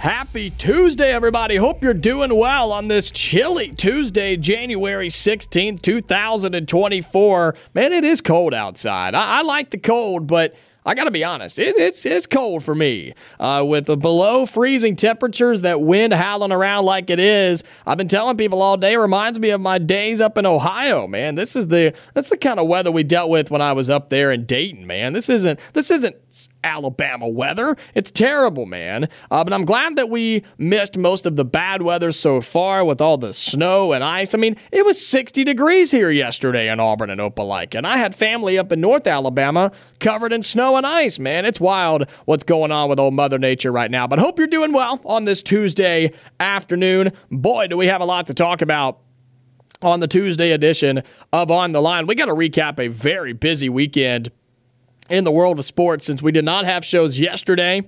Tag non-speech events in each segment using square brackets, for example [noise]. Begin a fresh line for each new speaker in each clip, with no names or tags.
Happy Tuesday, everybody. Hope you're doing well on this chilly Tuesday, January 16th, 2024. Man, it is cold outside. I, I like the cold, but I got to be honest, it, it's it's cold for me. Uh, with the below freezing temperatures, that wind howling around like it is, I've been telling people all day. Reminds me of my days up in Ohio, man. This is the that's the kind of weather we dealt with when I was up there in Dayton, man. This isn't this isn't Alabama weather. It's terrible, man. Uh, but I'm glad that we missed most of the bad weather so far with all the snow and ice. I mean, it was 60 degrees here yesterday in Auburn and Opelika, and I had family up in North Alabama covered in snow and ice, man. It's wild what's going on with old Mother Nature right now. But hope you're doing well on this Tuesday afternoon. Boy, do we have a lot to talk about on the Tuesday edition of On the Line. We got to recap a very busy weekend in the world of sports since we did not have shows yesterday.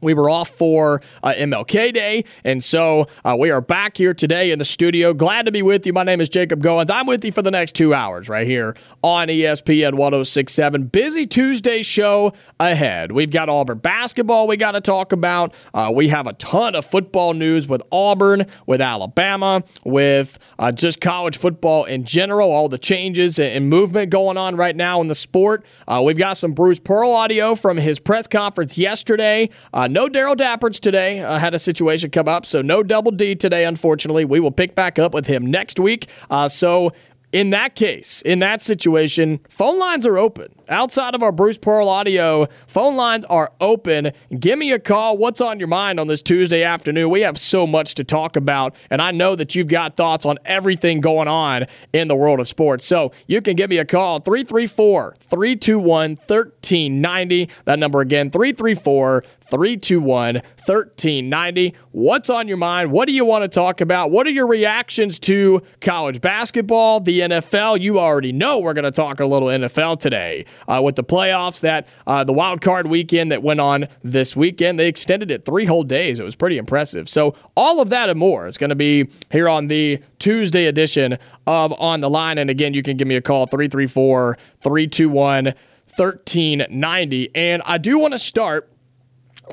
We were off for uh, MLK Day, and so uh, we are back here today in the studio. Glad to be with you. My name is Jacob Goins. I'm with you for the next two hours right here on ESPN 1067. Busy Tuesday show ahead. We've got Auburn basketball we got to talk about. Uh, we have a ton of football news with Auburn, with Alabama, with uh, just college football in general, all the changes and movement going on right now in the sport. Uh, we've got some Bruce Pearl audio from his press conference yesterday. Uh, no Daryl Dapprich today. I had a situation come up, so no double D today, unfortunately. We will pick back up with him next week. Uh, so in that case, in that situation, phone lines are open. Outside of our Bruce Pearl audio, phone lines are open. Give me a call. What's on your mind on this Tuesday afternoon? We have so much to talk about, and I know that you've got thoughts on everything going on in the world of sports. So you can give me a call 334 321 1390. That number again, 334 321 1390. What's on your mind? What do you want to talk about? What are your reactions to college basketball, the NFL? You already know we're going to talk a little NFL today uh, with the playoffs that uh, the wild card weekend that went on this weekend. They extended it three whole days. It was pretty impressive. So, all of that and more is going to be here on the Tuesday edition of On the Line. And again, you can give me a call 334 321 1390. And I do want to start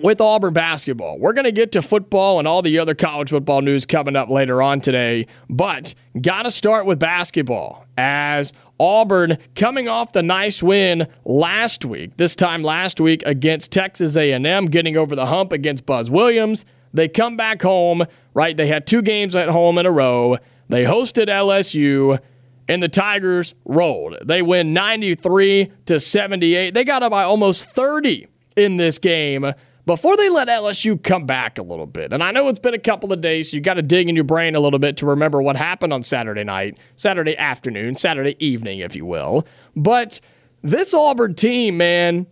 with Auburn basketball. We're going to get to football and all the other college football news coming up later on today, but got to start with basketball as Auburn coming off the nice win last week. This time last week against Texas A&M, getting over the hump against Buzz Williams. They come back home, right? They had two games at home in a row. They hosted LSU and the Tigers rolled. They win 93 to 78. They got up by almost 30 in this game before they let LSU come back a little bit. And I know it's been a couple of days, so you got to dig in your brain a little bit to remember what happened on Saturday night, Saturday afternoon, Saturday evening, if you will. But this Auburn team, man,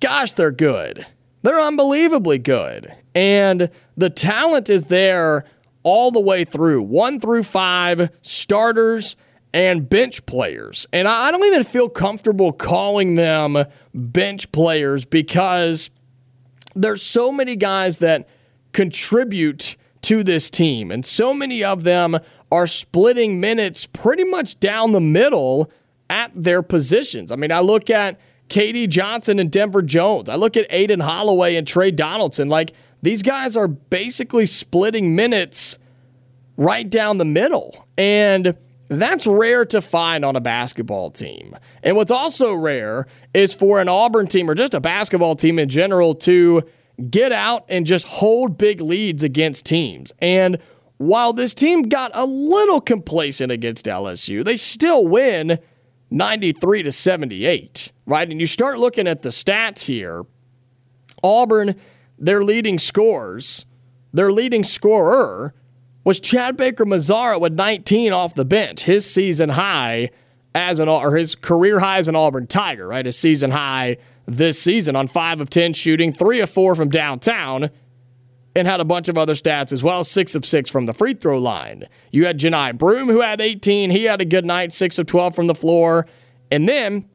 gosh, they're good. They're unbelievably good. And the talent is there all the way through one through five starters and bench players. And I don't even feel comfortable calling them bench players because there's so many guys that contribute to this team, and so many of them are splitting minutes pretty much down the middle at their positions. I mean, I look at KD Johnson and Denver Jones. I look at Aden Holloway and Tre Donaldson. Like, these guys are basically splitting minutes right down the middle. And that's rare to find on a basketball team. And what's also rare is for an Auburn team or just a basketball team in general to get out and just hold big leads against teams. And while this team got a little complacent against LSU, they still win 93 to 78, right? And you start looking at the stats here. Auburn, their leading scores, their leading scorer was Chad Baker Mazara with 19 off the bench, his season high as an or his career high as an Auburn Tiger, right? His season high this season on 5 of 10 shooting, 3 of 4 from downtown. and had a bunch of other stats as well. Six of six from the free throw line. You had Johni Broome who had 18. He had a good night, six of 12 from the floor. And then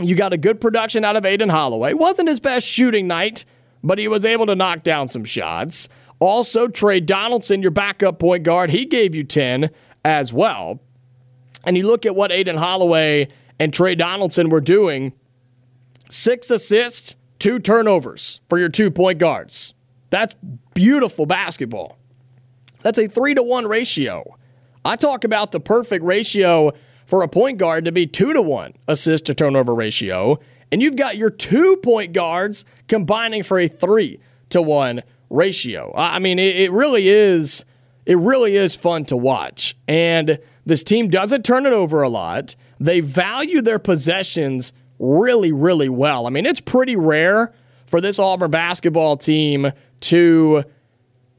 you got a good production out of Aden Holloway. Wasn't his best shooting night, but he was able to knock down some shots. Also, Tre Donaldson, your backup point guard, he gave you 10 as well. And you look at what Aden Holloway and Tre Donaldson were doing six assists, two turnovers for your two point guards. That's beautiful basketball. That's a three to one ratio. I talk about the perfect ratio for a point guard to be two to one assist to turnover ratio. And you've got your two point guards combining for a three to one ratio. I mean, it, really is. It really is fun to watch. And this team doesn't turn it over a lot. They value their possessions really, really well. I mean, it's pretty rare for this Auburn basketball team to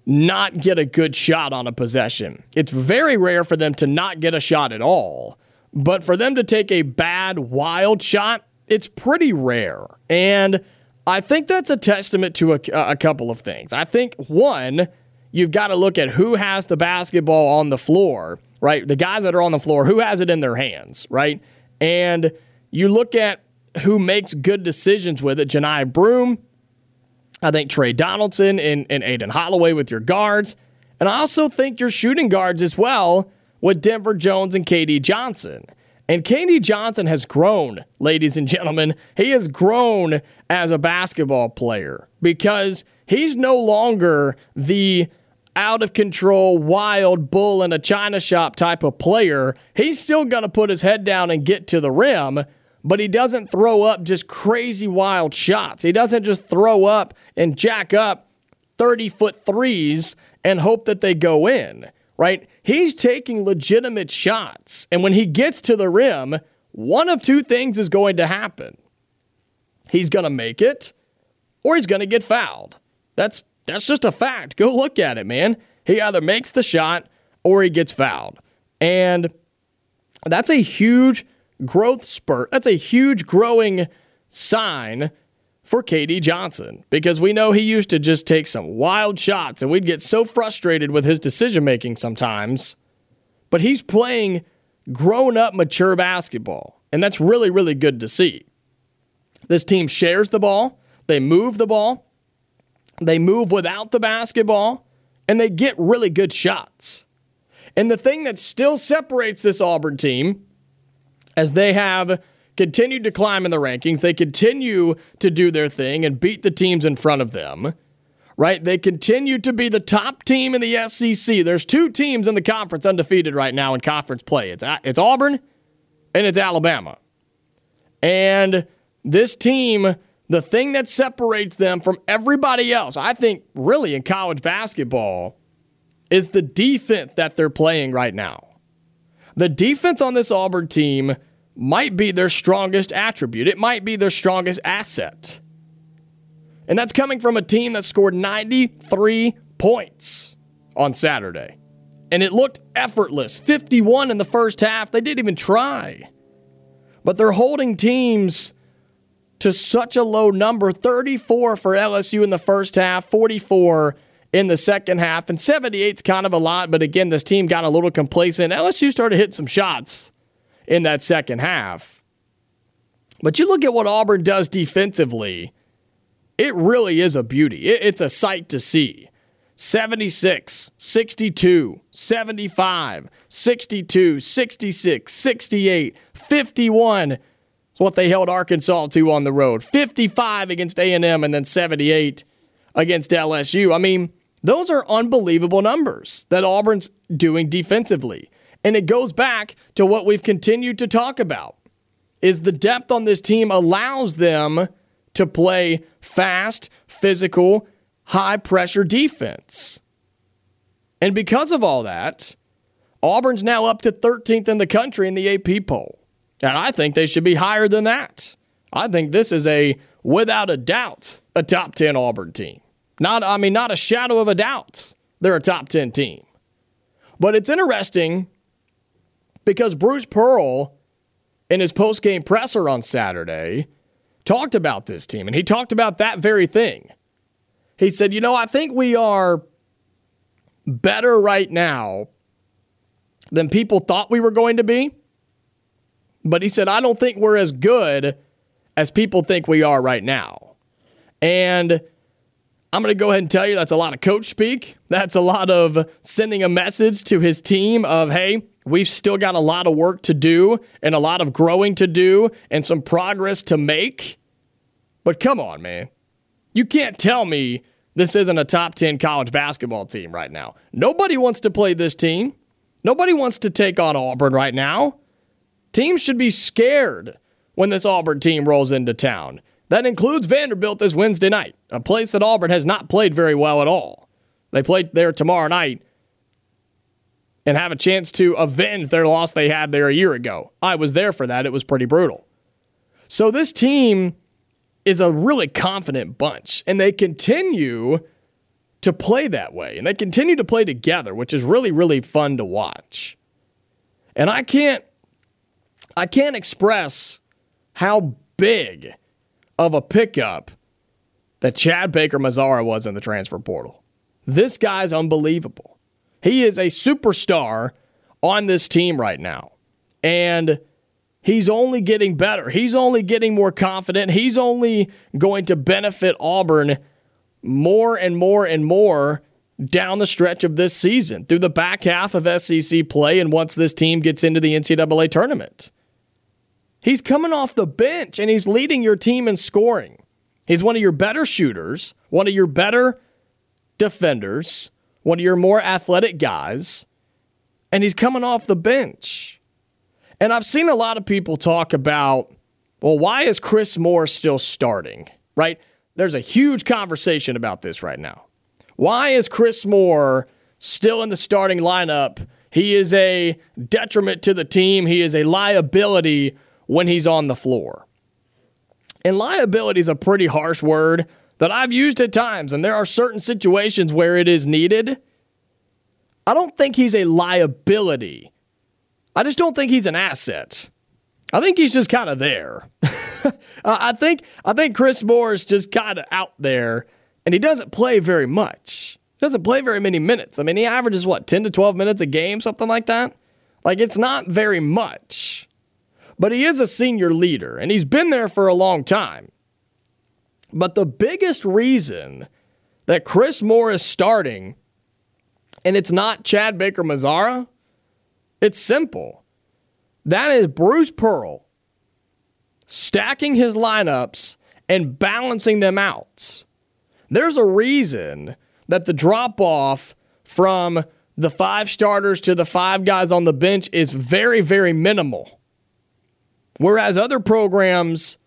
not get a good shot on a possession. It's very rare for them to not get a shot at all. But for them to take a bad, wild shot, it's pretty rare. And I think that's a testament to a, a couple of things. I think, one, you've got to look at who has the basketball on the floor, right? The guys that are on the floor, who has it in their hands, right? And you look at who makes good decisions with it. Johni Broome, I think Tre Donaldson and, and Aden Holloway with your guards. And I also think your shooting guards as well with Denver Jones and KD Johnson. And KD Johnson has grown, ladies and gentlemen. He has grown as a basketball player because he's no longer the out of control, wild bull in a china shop type of player. He's still going to put his head down and get to the rim, but he doesn't throw up just crazy wild shots. He doesn't just throw up and jack up 30 foot threes and hope that they go in, right? He's taking legitimate shots. And when he gets to the rim, one of two things is going to happen. He's going to make it or he's going to get fouled. That's that's just a fact. Go look at it, man. He either makes the shot or he gets fouled. And that's a huge growth spurt. That's a huge growing sign for KD Johnson because we know he used to just take some wild shots and we'd get so frustrated with his decision making sometimes. But he's playing grown up, mature basketball. And that's really, really good to see. This team shares the ball, they move the ball, they move without the basketball, and they get really good shots. And the thing that still separates this Auburn team as they have continued to climb in the rankings. They continue to do their thing and beat the teams in front of them, right? They continue to be the top team in the SEC. There's two teams in the conference undefeated right now in conference play it's, it's Auburn and it's Alabama. And this team, the thing that separates them from everybody else, I think, really in college basketball, is the defense that they're playing right now. The defense on this Auburn team might be their strongest attribute. It might be their strongest asset. And that's coming from a team that scored 93 points on Saturday. And it looked effortless 51 in the first half. They didn't even try. But they're holding teams to such a low number 34 for LSU in the first half, 44 in the second half, and 78 is kind of a lot. But again, this team got a little complacent. LSU started hitting some shots in that second half. But you look at what Auburn does defensively, it really is a beauty. It's a sight to see. 76, 62, 75, 62, 66, 68, 51 is what they held Arkansas to on the road. 55 against A&M and then 78 against LSU. I mean, those are unbelievable numbers that Auburn's doing defensively. And it goes back to what we've continued to talk about is the depth on this team allows them to play fast, physical, high pressure defense. And because of all that, Auburn's now up to 13th in the country in the AP poll. And I think they should be higher than that. I think this is a without a doubt a top 10 Auburn team. Not I mean not a shadow of a doubt. They're a top 10 team. But it's interesting because Bruce Pearl, in his post-game presser on Saturday, talked about this team, and he talked about that very thing. He said, You know, I think we are better right now than people thought we were going to be. But he said, I don't think we're as good as people think we are right now. And I'm going to go ahead and tell you that's a lot of coach speak. [laughs] That's a lot of sending a message to his team of, hey, we've still got a lot of work to do and a lot of growing to do and some progress to make. But come on, man. You can't tell me this isn't a top 10 college basketball team right now. Nobody wants to play this team. Nobody wants to take on Auburn right now. Teams should be scared when this Auburn team rolls into town. That includes Vanderbilt this Wednesday night, a place that Auburn has not played very well at all. They play there tomorrow night and have a chance to avenge their loss they had there a year ago. I was there for that. It was pretty brutal. So this team is a really confident bunch, and they continue to play that way, and they continue to play together, which is really, really fun to watch. And I can't, I can't express how big of a pickup that Chad Baker Mazara was in the transfer portal. This guy's unbelievable. He is a superstar on this team right now. And he's only getting better. He's only getting more confident. He's only going to benefit Auburn more and more and more down the stretch of this season through the back half of SEC play and once this team gets into the NCAA tournament. He's coming off the bench and he's leading your team in scoring. He's one of your better shooters, one of your better defenders, one of your more athletic guys, and he's coming off the bench. And I've seen a lot of people talk about, well, why is Chris Moore still starting? Right? There's a huge conversation about this right now. Why is Chris Moore still in the starting lineup? He is a detriment to the team. He is a liability when he's on the floor. And liability is a pretty harsh word that I've used at times, and there are certain situations where it is needed. I don't think he's a liability I just don't think he's an asset. I think he's just kind of there. [laughs] I think I think Chris Moore is just kind of out there, and he doesn't play very much. He doesn't play very many minutes. I mean, he averages what ten to twelve minutes a game, something like that. Like it's not very much, but he is a senior leader, and he's been there for a long time. But the biggest reason that Chris Moore is starting, and it's not Chad Baker Mazara, it's simple. That is Bruce Pearl stacking his lineups and balancing them out. There's a reason that the drop off from the five starters to the five guys on the bench is very, very minimal. Whereas other programs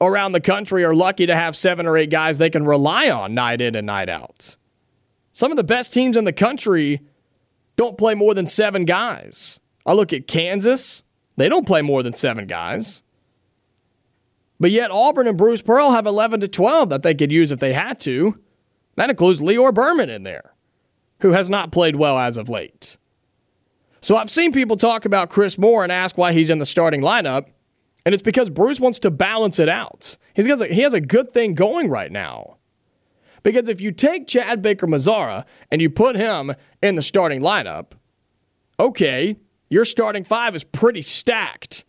around the country are lucky to have seven or eight guys they can rely on night in and night out. Some of the best teams in the country don't play more than seven guys. I look at Kansas, they don't play more than seven guys. But yet Auburn and Bruce Pearl have 11 to 12 that they could use if they had to. That includes Lior Berman in there, who has not played well as of late. So I've seen people talk about Chris Moore and ask why he's in the starting lineup, and it's because Bruce wants to balance it out. He's got he has a good thing going right now. Because if you take Chad Baker Mazara and you put him in the starting lineup, okay, your starting five is pretty stacked.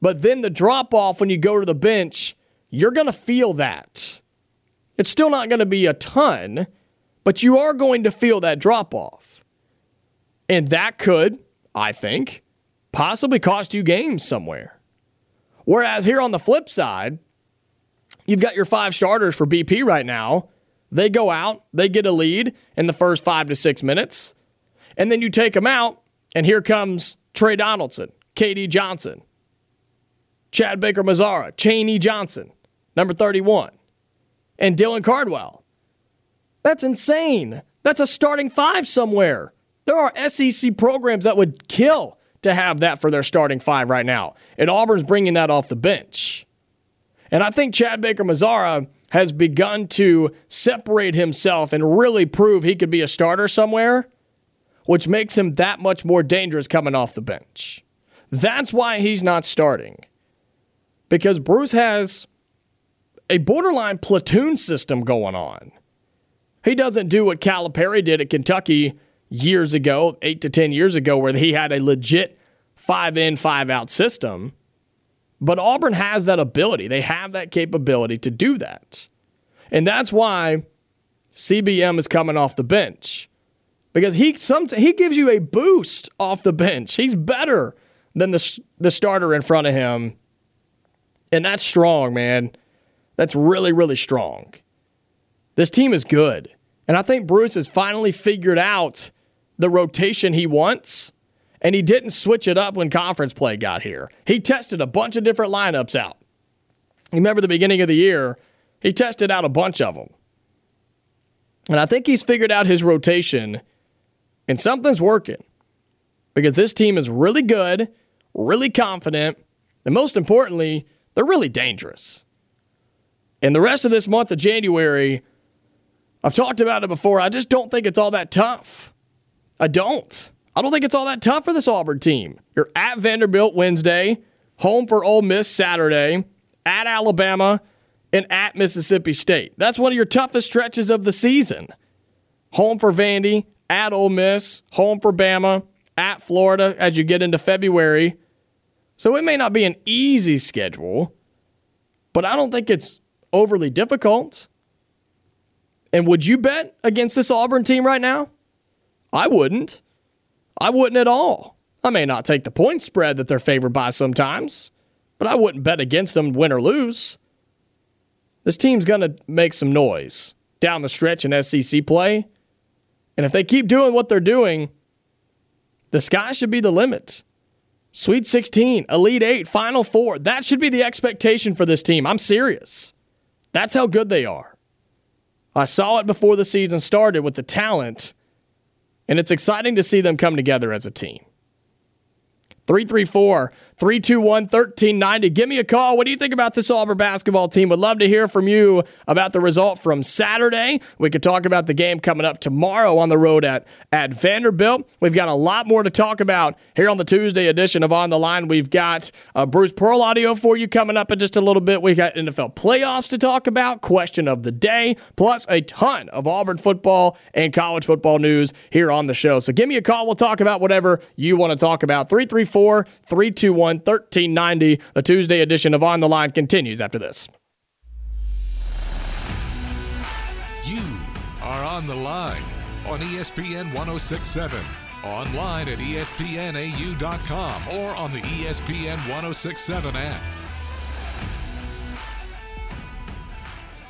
But then the drop off when you go to the bench, you're going to feel that. It's still not going to be a ton, but you are going to feel that drop off. And that could, I think, possibly cost you games somewhere. Whereas here on the flip side, you've got your five starters for BP right now they go out, they get a lead in the first five to six minutes, and then you take them out, and here comes Tre Donaldson, KD Johnson, Chad Baker Mazara, Chaney Johnson, number 31, and Dylan Cardwell. That's insane. That's a starting five somewhere. There are SEC programs that would kill to have that for their starting five right now. And Auburn's bringing that off the bench. And I think Chad Baker Mazara has begun to separate himself and really prove he could be a starter somewhere, which makes him that much more dangerous coming off the bench. That's why he's not starting. Because Bruce has a borderline platoon system going on. He doesn't do what Calipari did at Kentucky years ago, eight to 10 years ago, where he had a legit five in, five out system. But Auburn has that ability. They have that capability to do that. And that's why CBM is coming off the bench. Because he some, he gives you a boost off the bench. He's better than the, the starter in front of him. And that's strong, man. That's really, really strong. This team is good. And I think Bruce has finally figured out the rotation he wants, and he didn't switch it up when conference play got here. He tested a bunch of different lineups out. Remember the beginning of the year, he tested out a bunch of them. And I think he's figured out his rotation, and something's working because this team is really good, really confident, and most importantly, they're really dangerous. And the rest of this month of January, I've talked about it before. I just don't think it's all that tough. I don't. I don't think it's all that tough for this Auburn team. You're at Vanderbilt Wednesday, home for Ole Miss Saturday, at Alabama, and at Mississippi State. That's one of your toughest stretches of the season. Home for Vandy, at Ole Miss, home for Bama, at Florida as you get into February. So it may not be an easy schedule, but I don't think it's overly difficult. And would you bet against this Auburn team right now? I wouldn't. I wouldn't at all. I may not take the point spread that they're favored by sometimes, but I wouldn't bet against them win or lose. This team's going to make some noise down the stretch in SEC play. And if they keep doing what they're doing, the sky should be the limit. Sweet 16, Elite 8, Final 4. That should be the expectation for this team. I'm serious. That's how good they are. I saw it before the season started with the talent and it's exciting to see them come together as a team. 334 321 1390. Give me a call. What do you think about this Auburn basketball team? Would love to hear from you about the result from Saturday. We could talk about the game coming up tomorrow on the road at, at Vanderbilt. We've got a lot more to talk about here on the Tuesday edition of On the Line. We've got uh, Bruce Pearl audio for you coming up in just a little bit. We've got NFL playoffs to talk about, question of the day, plus a ton of Auburn football and college football news here on the show. So give me a call. We'll talk about whatever you want to talk about. 334 321 1390. The Tuesday edition of On the Line continues after this.
You are on the line on ESPN 1067, online at espnau.com, or on the ESPN 1067 app.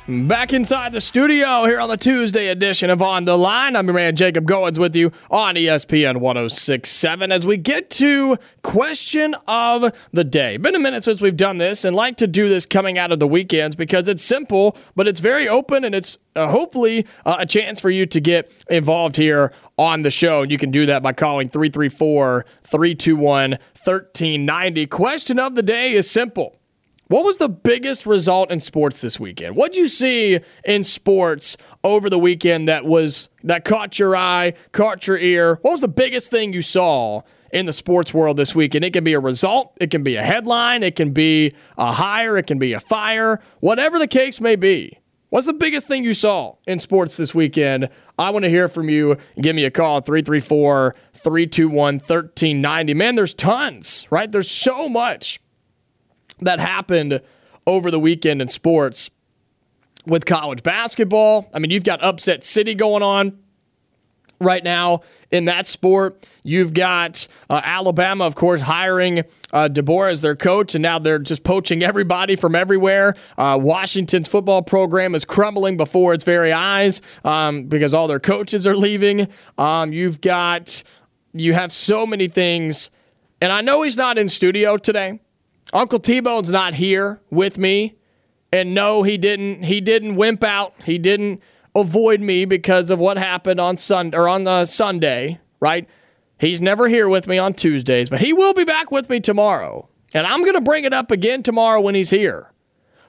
Back inside the studio here on the Tuesday edition of On the Line. I'm your man Jacob Goins with you on ESPN 1067 as we get to question of the day. Been a minute since we've done this and like to do this coming out of the weekends because it's simple, but it's very open and it's uh, hopefully uh, a chance for you to get involved here on the show. And you can do that by calling 334 321 1390. Question of the day is simple. What was the biggest result in sports this weekend? What'd you see in sports over the weekend that was that caught your eye, caught your ear? What was the biggest thing you saw in the sports world this weekend? It can be a result, it can be a headline, it can be a hire, it can be a fire, whatever the case may be. What's the biggest thing you saw in sports this weekend? I want to hear from you. Give me a call 334 321 1390. Man, there's tons, right? There's so much that happened over the weekend in sports with college basketball. I mean, you've got upset city going on right now in that sport. You've got uh, Alabama, of course, hiring uh, DeBoer as their coach, and now they're just poaching everybody from everywhere. Uh, Washington's football program is crumbling before its very eyes um, because all their coaches are leaving. Um, you've got you have so many things, and I know he's not in studio today. Uncle T-Bone's not here with me. And no, he didn't he didn't wimp out. He didn't avoid me because of what happened on Sunday or on the Sunday, right? He's never here with me on Tuesdays, but he will be back with me tomorrow. And I'm going to bring it up again tomorrow when he's here.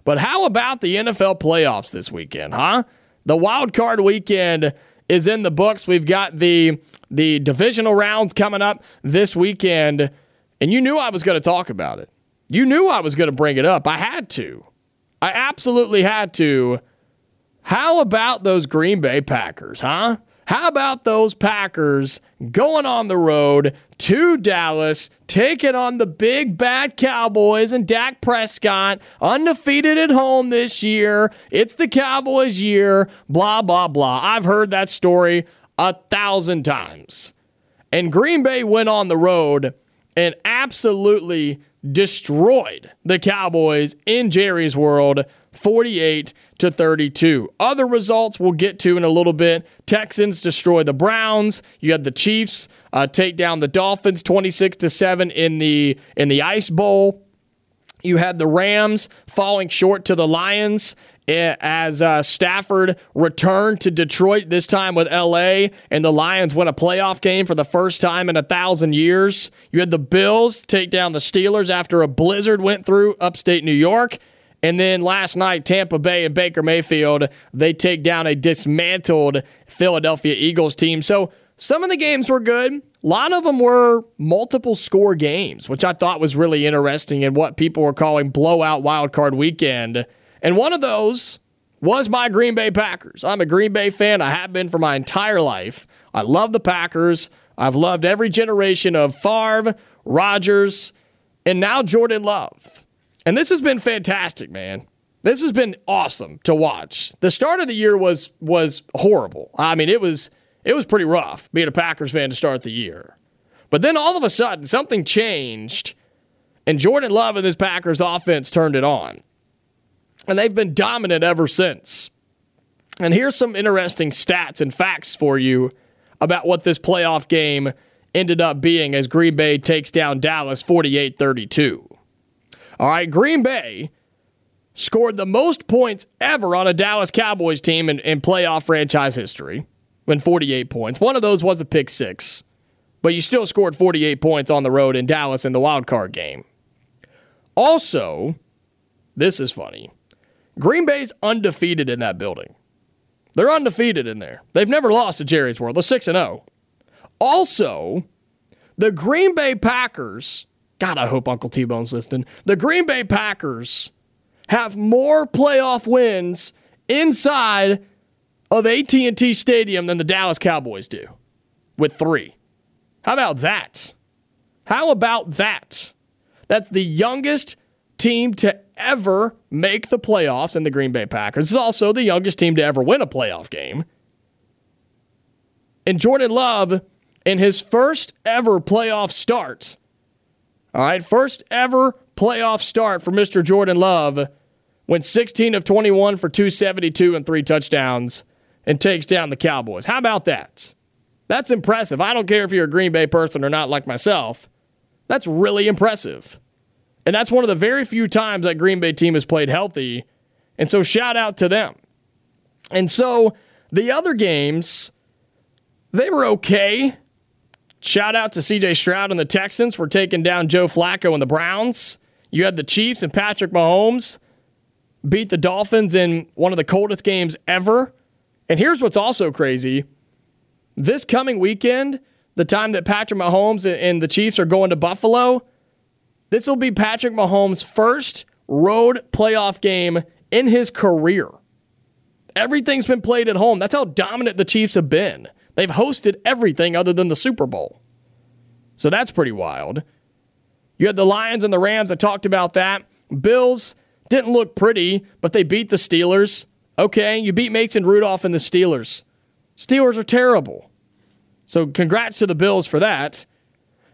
But how about the NFL playoffs this weekend, huh? The wild card weekend is in the books. We've got the the divisional rounds coming up this weekend, and you knew I was going to talk about it. You knew I was going to bring it up. I had to. I absolutely had to. How about those Green Bay Packers, huh? How about those Packers going on the road to Dallas, taking on the big bad Cowboys and Dak Prescott, undefeated at home this year? It's the Cowboys' year, blah, blah, blah. I've heard that story a thousand times. And Green Bay went on the road and absolutely destroyed the Cowboys in Jerry's world 48 to 32. Other results we'll get to in a little bit. Texans destroy the Browns. You had the Chiefs uh, take down the Dolphins 26 to 7 in the in the Ice Bowl. You had the Rams falling short to the Lions as uh, Stafford returned to Detroit, this time with LA, and the Lions win a playoff game for the first time in a thousand years. You had the Bills take down the Steelers after a blizzard went through upstate New York. And then last night, Tampa Bay and Baker Mayfield, they take down a dismantled Philadelphia Eagles team. So some of the games were good. A lot of them were multiple score games, which I thought was really interesting in what people were calling blowout wildcard weekend. And one of those was my Green Bay Packers. I'm a Green Bay fan. I have been for my entire life. I love the Packers. I've loved every generation of Favre, Rodgers, and now Jordan Love. And this has been fantastic, man. This has been awesome to watch. The start of the year was was horrible. I mean, it was it was pretty rough being a Packers fan to start the year. But then all of a sudden something changed and Jordan Love and this Packers offense turned it on. And they've been dominant ever since. And here's some interesting stats and facts for you about what this playoff game ended up being as Green Bay takes down Dallas 48 32. All right, Green Bay scored the most points ever on a Dallas Cowboys team in, in playoff franchise history, when 48 points. One of those was a pick six, but you still scored 48 points on the road in Dallas in the wild card game. Also, this is funny. Green Bay's undefeated in that building. They're undefeated in there. They've never lost to Jerry's World. They're 6 and 0. Also, the Green Bay Packers God, I hope Uncle T Bone's listening. The Green Bay Packers have more playoff wins inside of AT&T Stadium than the Dallas Cowboys do, with three. How about that? How about that? That's the youngest team to ever make the playoffs in the Green Bay Packers. It's also the youngest team to ever win a playoff game. And Jordan Love, in his first ever playoff start, all right, first ever playoff start for Mr. Jordan Love. Went 16 of 21 for 272 and three touchdowns and takes down the Cowboys. How about that? That's impressive. I don't care if you're a Green Bay person or not, like myself. That's really impressive. And that's one of the very few times that Green Bay team has played healthy. And so, shout out to them. And so, the other games, they were okay. Shout out to CJ Stroud and the Texans for taking down Joe Flacco and the Browns. You had the Chiefs and Patrick Mahomes beat the Dolphins in one of the coldest games ever. And here's what's also crazy this coming weekend, the time that Patrick Mahomes and the Chiefs are going to Buffalo, this will be Patrick Mahomes' first road playoff game in his career. Everything's been played at home. That's how dominant the Chiefs have been. They've hosted everything other than the Super Bowl. So that's pretty wild. You had the Lions and the Rams. I talked about that. Bills didn't look pretty, but they beat the Steelers. Okay, you beat Mason Rudolph and the Steelers. Steelers are terrible. So congrats to the Bills for that.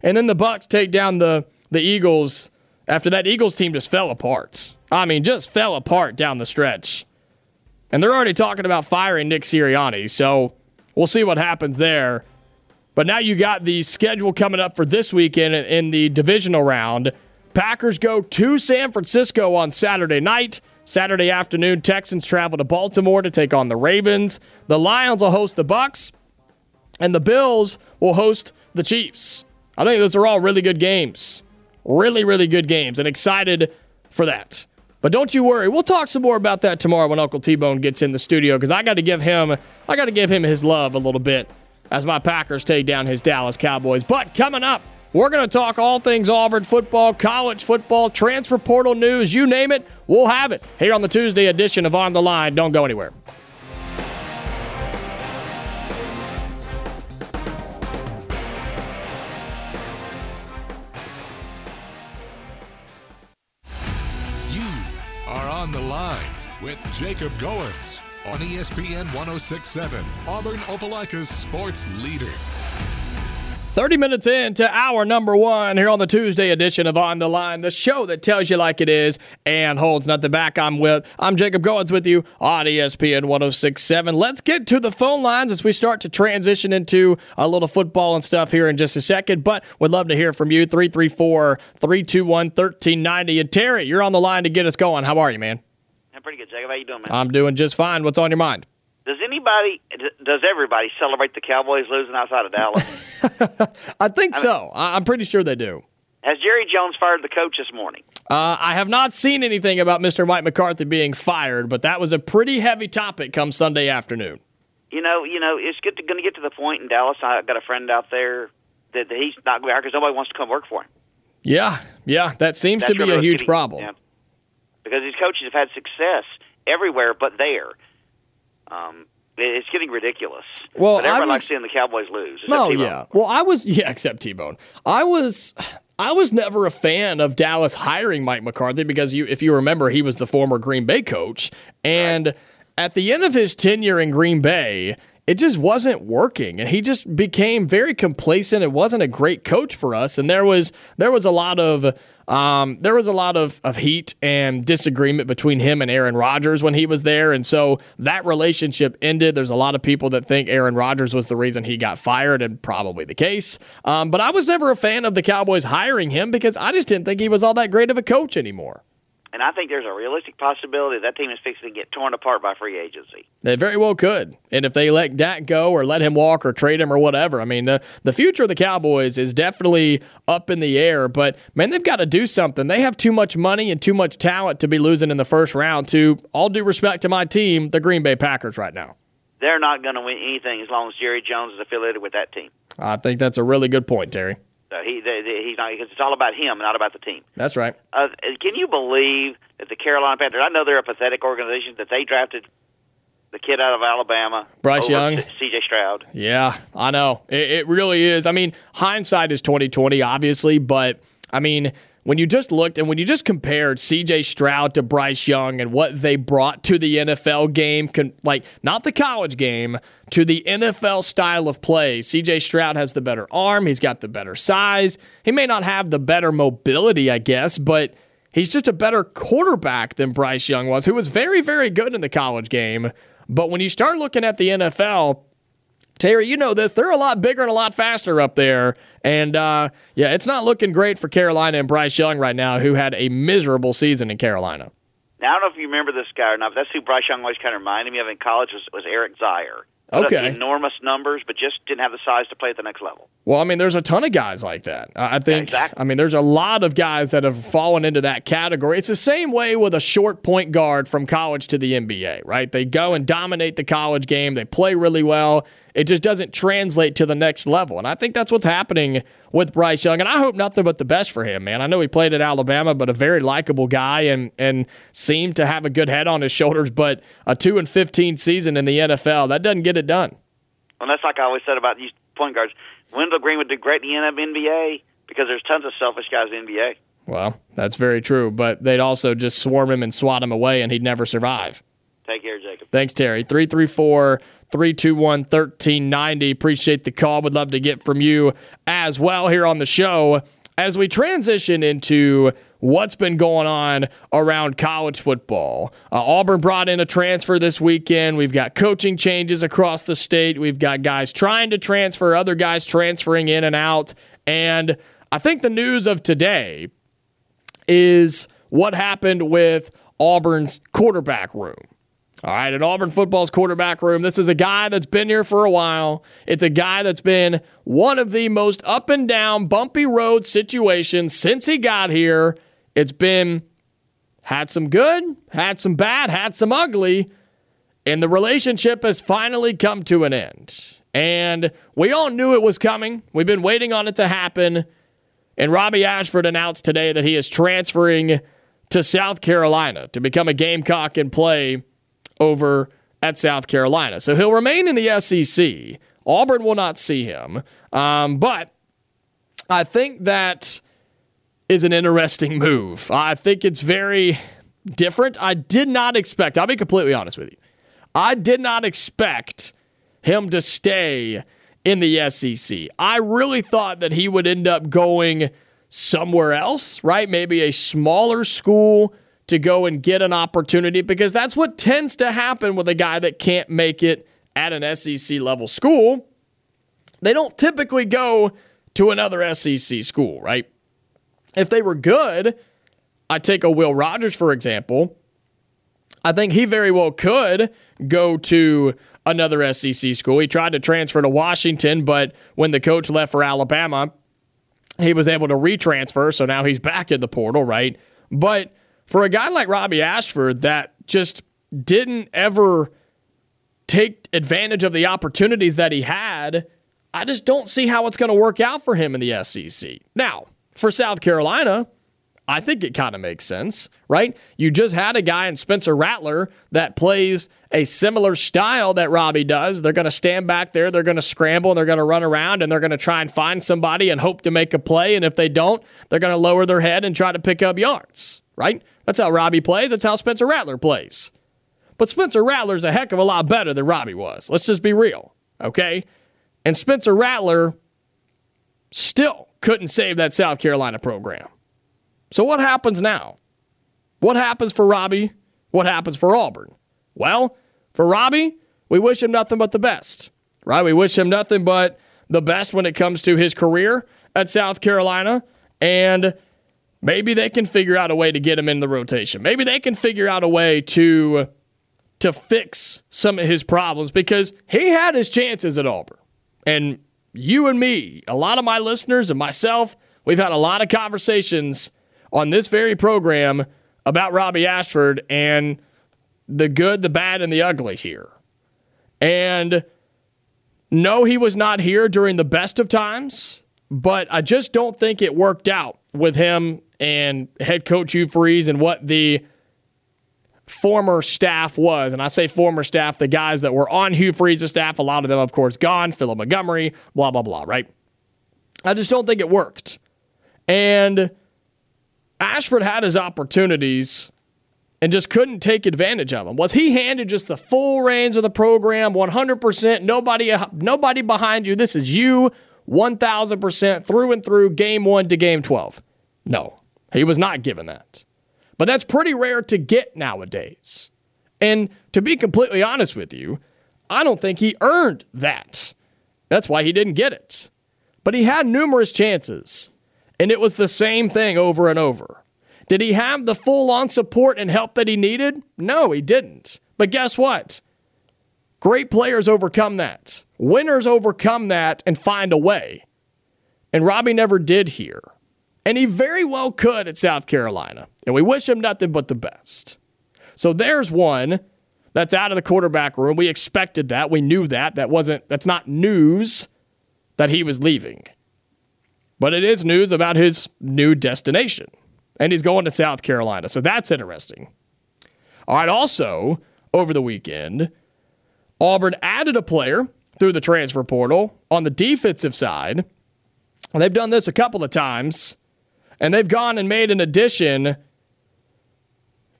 And then the Bucs take down the the Eagles after that Eagles team just fell apart. I mean, just fell apart down the stretch. And they're already talking about firing Nick Sirianni. So We'll see what happens there. But now you got the schedule coming up for this weekend in the divisional round. Packers go to San Francisco on Saturday night. Saturday afternoon, Texans travel to Baltimore to take on the Ravens. The Lions will host the Bucs, and the Bills will host the Chiefs. I think those are all really good games. Really, really good games, and excited for that. But don't you worry, we'll talk some more about that tomorrow when Uncle T-Bone gets in the studio because I got to give him I got to give him his love a little bit as my Packers take down his Dallas Cowboys. But coming up, we're going to talk all things Auburn football, college football, transfer portal news, you name it, we'll have it here on the Tuesday edition of On the Line. Don't go anywhere.
On the Line with Jacob Goins on ESPN 1067, Auburn Opelika's sports leader.
30 minutes into hour number one here on the Tuesday edition of On the Line, the show that tells you like it is and holds nothing back. I'm with I'm Jacob Goins with you on ESPN 1067. Let's get to the phone lines as we start to transition into a little football and stuff here in just a second. But we'd love to hear from you. 334 321 1390. And Terry, you're on the line to get us going. How are you, man?
I'm pretty good, Jacob. How you doing, man?
I'm doing just fine. What's on your mind?
Does anybody, does everybody celebrate the Cowboys losing outside of Dallas? [laughs]
I think I mean, so. I'm pretty sure they do.
Has Jerry Jones fired the coach this morning?
Uh, I have not seen anything about Mr. Mike McCarthy being fired, but that was a pretty heavy topic come Sunday afternoon.
You know, you know, it's going to get to the point in Dallas. I got a friend out there that, that he's not going to because nobody wants to come work for him.
Yeah, yeah, that seems That's to be a huge problem. Yeah.
Because these coaches have had success everywhere but there. Um, it's getting ridiculous. Well, but everyone was, likes seeing the Cowboys lose.
No, T-Bone. yeah. Well, I was [laughs] yeah, except T Bone. I was. I was never a fan of Dallas hiring Mike McCarthy because you, if you remember, he was the former Green Bay coach, and right. at the end of his tenure in Green Bay, it just wasn't working and he just became very complacent it wasn't a great coach for us and there was there was a lot of um, there was a lot of, of heat and disagreement between him and Aaron Rodgers when he was there. And so that relationship ended. There's a lot of people that think Aaron Rodgers was the reason he got fired, and probably the case. Um, but I was never a fan of the Cowboys hiring him because I just didn't think he was all that great of a coach anymore.
And I think there's a realistic possibility that team is fixing to get torn apart by free agency.
They very well could. And if they let Dak go or let him walk or trade him or whatever, I mean, the, the future of the Cowboys is definitely up in the air. But, man, they've got to do something. They have too much money and too much talent to be losing in the first round to, all due respect to my team, the Green Bay Packers right now.
They're not going to win anything as long as Jerry Jones is affiliated with that team.
I think that's a really good point, Terry.
So he he's not because it's all about him, not about the team.
That's right.
Uh, can you believe that the Carolina Panthers? I know they're a pathetic organization that they drafted the kid out of Alabama,
Bryce Young,
C.J. Stroud.
Yeah, I know it, it really is. I mean, hindsight is twenty twenty, obviously, but I mean when you just looked and when you just compared CJ Stroud to Bryce Young and what they brought to the NFL game, like not the college game, to the NFL style of play, CJ Stroud has the better arm. He's got the better size. He may not have the better mobility, I guess, but he's just a better quarterback than Bryce Young was, who was very, very good in the college game. But when you start looking at the NFL, Terry, you know this. They're a lot bigger and a lot faster up there. And uh, yeah, it's not looking great for Carolina and Bryce Young right now, who had a miserable season in Carolina.
Now, I don't know if you remember this guy or not, but that's who Bryce Young always kind of reminded me of in college was, was Eric Zeier.
Okay.
Enormous numbers, but just didn't have the size to play at the next level.
Well, I mean, there's a ton of guys like that. I think. exactly. I mean, there's a lot of guys that have fallen into that category. It's the same way with a short point guard from college to the NBA, right? They go and dominate the college game. They play really well it just doesn't translate to the next level. And I think that's what's happening with Bryce Young. And I hope nothing but the best for him, man. I know he played at Alabama, but a very likable guy and and seemed to have a good head on his shoulders. But a two and fifteen season in the NFL, that doesn't get it done.
Well, that's like I always said about these point guards. Wendell Green would do great in the NBA because there's tons of selfish guys in the NBA.
Well, that's very true, but they'd also just swarm him and swat him away, and he'd never survive.
Take care, Jacob.
Thanks, Terry. 334 321 1390. Appreciate the call. Would love to get from you as well here on the show as we transition into what's been going on around college football. Uh, Auburn brought in a transfer this weekend. We've got coaching changes across the state. We've got guys trying to transfer, other guys transferring in and out. And I think the news of today is what happened with Auburn's quarterback room. All right, in Auburn football's quarterback room, this is a guy that's been here for a while. It's a guy that's been one of the most up and down, bumpy road situations since he got here. It's been had some good, had some bad, had some ugly, and the relationship has finally come to an end. And we all knew it was coming. We've been waiting on it to happen. And Robbie Ashford announced today that he is transferring to South Carolina to become a Gamecock and play over at South Carolina. So he'll remain in the SEC. Auburn will not see him. Um, but I think that is an interesting move. I think it's very different. I did not expect, I'll be completely honest with you, I did not expect him to stay in the SEC. I really thought that he would end up going somewhere else, right? Maybe a smaller school to go and get an opportunity because that's what tends to happen with a guy that can't make it at an SEC level school. They don't typically go to another SEC school, right? If they were good, I take a Will Rogers, for example. I think he very well could go to another SEC school. He tried to transfer to Washington, but when the coach left for Alabama, he was able to retransfer, so now he's back in the portal, right? But for a guy like Robbie Ashford that just didn't ever take advantage of the opportunities that he had, I just don't see how it's going to work out for him in the SEC. Now, for South Carolina, I think it kind of makes sense, right? You just had a guy in Spencer Rattler that plays a similar style that Robbie does. They're going to stand back there, they're going to scramble, and they're going to run around, and they're going to try and find somebody and hope to make a play. And if they don't, they're going to lower their head and try to pick up yards, right? That's how Robbie plays. That's how Spencer Rattler plays. But Spencer Rattler's a heck of a lot better than Robbie was. Let's just be real, okay? And Spencer Rattler still couldn't save that South Carolina program. So what happens now? What happens for Robbie? What happens for Auburn? Well, for Robbie, we wish him nothing but the best, right? We wish him nothing but the best when it comes to his career at South Carolina. And maybe they can figure out a way to get him in the rotation. Maybe they can figure out a way to to fix some of his problems because he had his chances at Auburn. And you and me, a lot of my listeners and myself, we've had a lot of conversations on this very program about Robbie Ashford and the good, the bad, and the ugly here. And no, he was not here during the best of times, but I just don't think it worked out with him and head coach Hugh Freeze and what the former staff was. And I say former staff, the guys that were on Hugh Freeze's staff, a lot of them, of course, gone, Philip Montgomery, blah, blah, blah, right? I just don't think it worked. And Ashford had his opportunities and just couldn't take advantage of them. Was he handed just the full reins of the program, 100%, nobody, uh, nobody behind you? This is you, 1,000% through and through, game one to game 12. No, he was not given that. But that's pretty rare to get nowadays. And to be completely honest with you, I don't think he earned that. That's why he didn't get it. But he had numerous chances. And it was the same thing over and over. Did he have the full on support and help that he needed? No, he didn't. But guess what? Great players overcome that. Winners overcome that and find a way. And Robbie never did here. And he very well could at South Carolina. And we wish him nothing but the best. So there's one that's out of the quarterback room. We expected that. We knew that. That wasn't that's not news that he was leaving. But it is news about his new destination. And he's going to South Carolina. So that's interesting. All right, also over the weekend, Auburn added a player through the transfer portal on the defensive side. They've done this a couple of times and they've gone and made an addition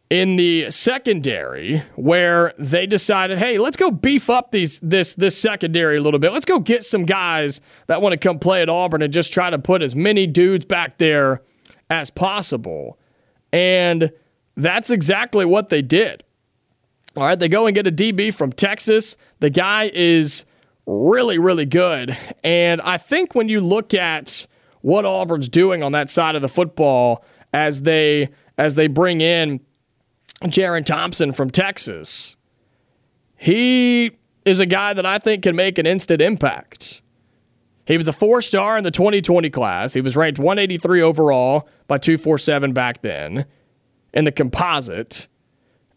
in the secondary where they decided, hey, let's go beef up these this this secondary a little bit. Let's go get some guys that want to come play at Auburn and just try to put as many dudes back there as possible. And that's exactly what they did. All right, they go and get a DB from Texas. The guy is really, really good. And I think when you look at what Auburn's doing on that side of the football as they as they bring in Jerrin Thompson from Texas. He is a guy that I think can make an instant impact. He was a four star in the 2020 class. He was ranked 183 overall by 247 back then in the composite.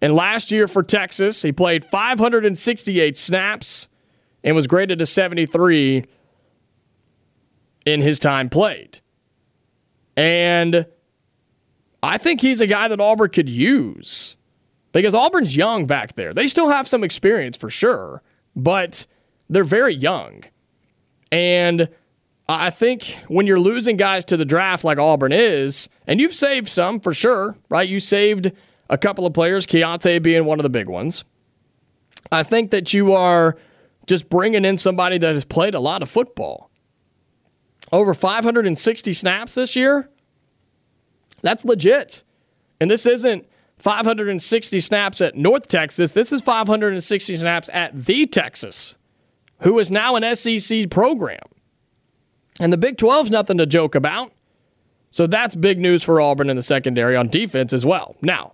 And last year for Texas, he played 568 snaps and was graded a 73 in his time played. And I think he's a guy that Auburn could use because Auburn's young back there. They still have some experience for sure, but they're very young. And I think when you're losing guys to the draft like Auburn is, and you've saved some for sure, right? You saved a couple of players, Keionte being one of the big ones. I think that you are just bringing in somebody that has played a lot of football. Over 560 snaps this year. That's legit. And this isn't 560 snaps at North Texas. This is 560 snaps at the Texas, who is now an SEC program. And the Big 12 is nothing to joke about. So that's big news for Auburn in the secondary on defense as well. Now,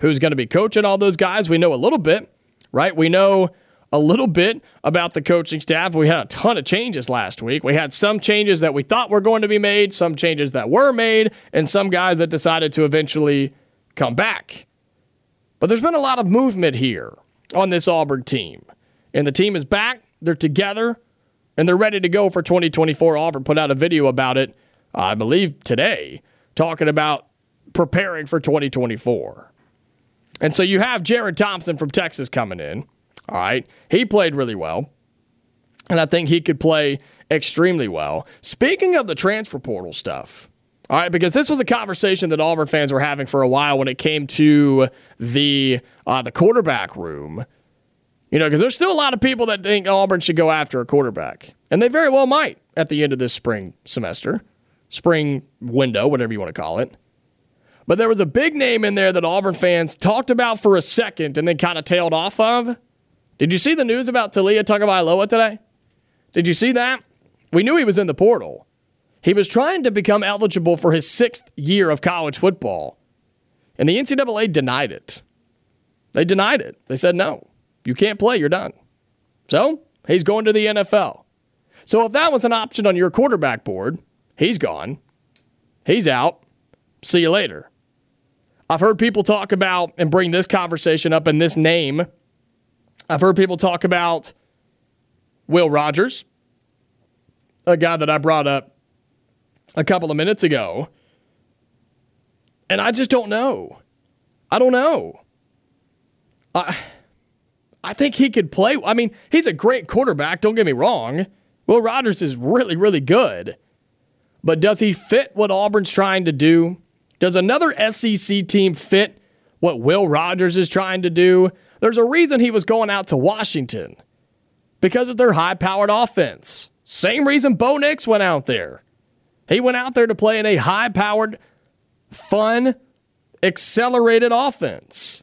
who's going to be coaching all those guys? We know a little bit, right? We know a little bit about the coaching staff. We had a ton of changes last week. We had some changes that we thought were going to be made, some changes that were made, and some guys that decided to eventually come back. But there's been a lot of movement here on this Auburn team. And the team is back, they're together, and they're ready to go for 2024. Auburn put out a video about it I believe today, talking about preparing for 2024. And so you have Jared Thompson from Texas coming in. All right. He played really well. And I think he could play extremely well. Speaking of the transfer portal stuff, all right, because this was a conversation that Auburn fans were having for a while when it came to the uh, the quarterback room. You know, because there's still a lot of people that think Auburn should go after a quarterback, and they very well might at the end of this spring semester spring window, whatever you want to call it. But there was a big name in there that Auburn fans talked about for a second and then kind of tailed off of. Did you see the news about Taulia Tagovailoa today? Did you see that? We knew he was in the portal. He was trying to become eligible for his sixth year of college football, and the NCAA denied it. They denied it. They said, no, you can't play, you're done. So he's going to the NFL. So if that was an option on your quarterback board, He's gone. He's out. See you later. I've heard people talk about and bring this conversation up in this name. I've heard people talk about Will Rogers, a guy that I brought up a couple of minutes ago. And I just don't know. I don't know. I I think he could play. I mean, he's a great quarterback, don't get me wrong. Will Rogers is really, really good. But does he fit what Auburn's trying to do? Does another SEC team fit what Will Rogers is trying to do? There's a reason he was going out to Washington because of their high powered offense. Same reason Bo Nix went out there. He went out there to play in a high powered, fun, accelerated offense.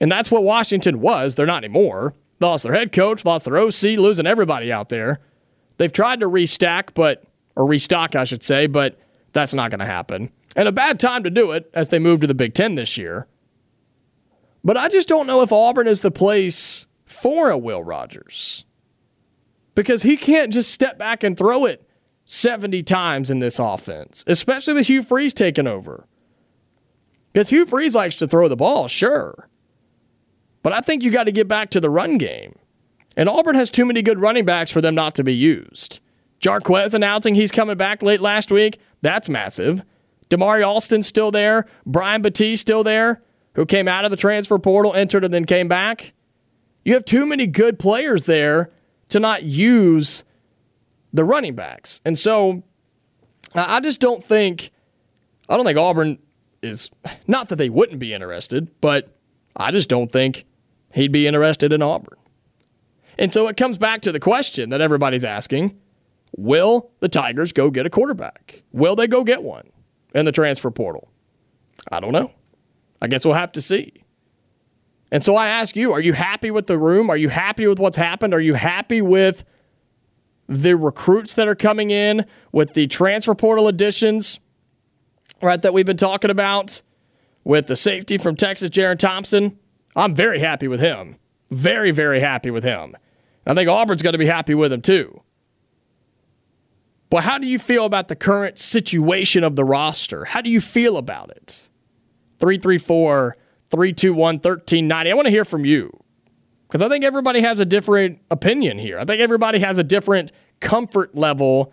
And that's what Washington was. They're not anymore. Lost their head coach, lost their OC, losing everybody out there. They've tried to restack, but or restock, I should say, but that's not going to happen. And a bad time to do it as they move to the Big Ten this year. But I just don't know if Auburn is the place for a Will Rogers because he can't just step back and throw it 70 times in this offense, especially with Hugh Freeze taking over. Because Hugh Freeze likes to throw the ball, sure. But I think you got to get back to the run game. And Auburn has too many good running backs for them not to be used. Jarquez announcing he's coming back late last week. That's massive. Damari Alston still there. Brian Batiste still there, who came out of the transfer portal, entered, and then came back. You have too many good players there to not use the running backs. And so I just don't think, I don't think Auburn is, not that they wouldn't be interested, but I just don't think he'd be interested in Auburn. And so it comes back to the question that everybody's asking Will the Tigers go get a quarterback? Will they go get one in the transfer portal? I don't know. I guess we'll have to see. And so I ask you, are you happy with the room? Are you happy with what's happened? Are you happy with the recruits that are coming in, with the transfer portal additions, right, that we've been talking about, with the safety from Texas, Jerrin Thompson? I'm very happy with him. Very, very happy with him. I think Auburn's going to be happy with him too. But how do you feel about the current situation of the roster? How do you feel about it? 334 321 1390. I want to hear from you because I think everybody has a different opinion here. I think everybody has a different comfort level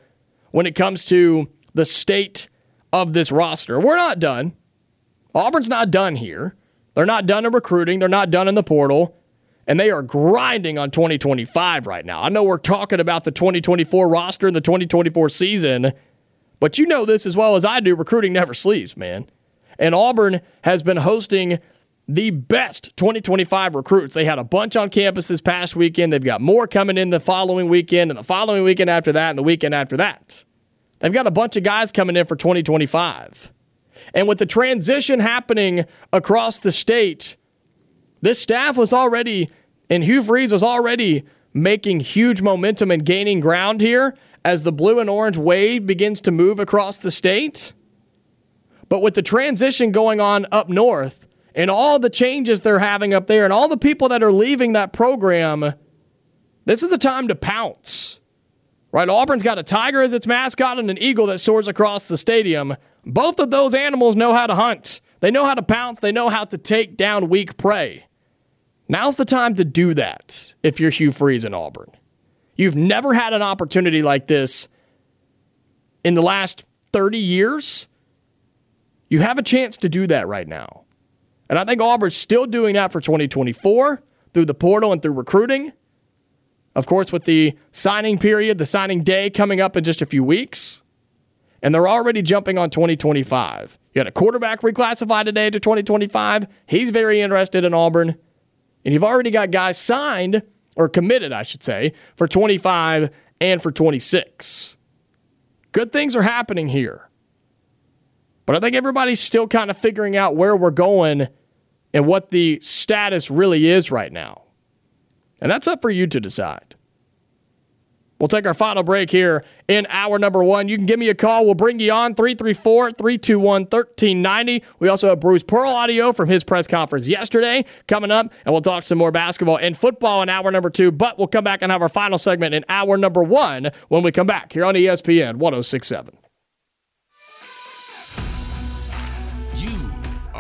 when it comes to the state of this roster. We're not done. Auburn's not done here. They're not done in recruiting, they're not done in the portal and they are grinding on 2025 right now. I know we're talking about the 2024 roster and the 2024 season, but you know this as well as I do. Recruiting never sleeps, man. And Auburn has been hosting the best 2025 recruits. They had a bunch on campus this past weekend. They've got more coming in the following weekend, and the following weekend after that, and the weekend after that. They've got a bunch of guys coming in for 2025. And with the transition happening across the state, this staff was already, and Hugh Freeze was already making huge momentum and gaining ground here as the blue and orange wave begins to move across the state. But with the transition going on up north and all the changes they're having up there and all the people that are leaving that program, this is a time to pounce. Right? Auburn's got a tiger as its mascot and an eagle that soars across the stadium. Both of those animals know how to hunt. They know how to pounce. They know how to take down weak prey. Now's the time to do that if you're Hugh Freeze in Auburn. You've never had an opportunity like this in the last 30 years. You have a chance to do that right now. And I think Auburn's still doing that for 2024 through the portal and through recruiting. Of course, with the signing period, the signing day coming up in just a few weeks. And they're already jumping on 2025. You had a quarterback reclassified today to 2025. He's very interested in Auburn. And you've already got guys signed, or committed, I should say, for 25 and for 26. Good things are happening here. But I think everybody's still kind of figuring out where we're going and what the status really is right now. And that's up for you to decide. We'll take our final break here in hour number one. You can give me a call. We'll bring you on 334 321 1390. We also have Bruce Pearl audio from his press conference yesterday coming up, and we'll talk some more basketball and football in hour number two. But we'll come back and have our final segment in hour number one when we come back here on ESPN 1067.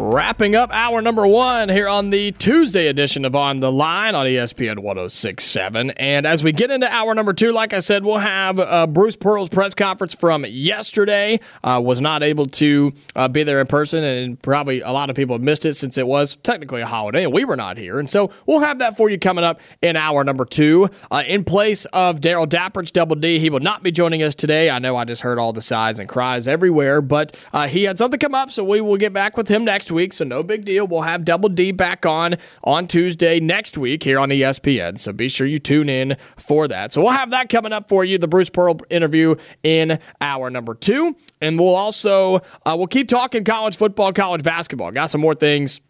Wrapping up hour number one here on the Tuesday edition of On the Line on ESPN 1067. And as we get into hour number two, like I said, we'll have uh, Bruce Pearl's press conference from yesterday. Uh, was not able to uh, be there in person, and probably a lot of people have missed it since it was technically a holiday and we were not here. And so we'll have that for you coming up in hour number two. Uh, in place of Daryl Dapprich, Double D, he will not be joining us today. I know I just heard all the sighs and cries everywhere, but uh, he had something come up, so we will get back with him next week, so no big deal. We'll have Double D back on on Tuesday next week here on ESPN. So be sure you tune in for that. So we'll have that coming up for you, the Bruce Pearl interview in hour number two, and we'll also uh, we'll keep talking college football, college basketball. Got some more things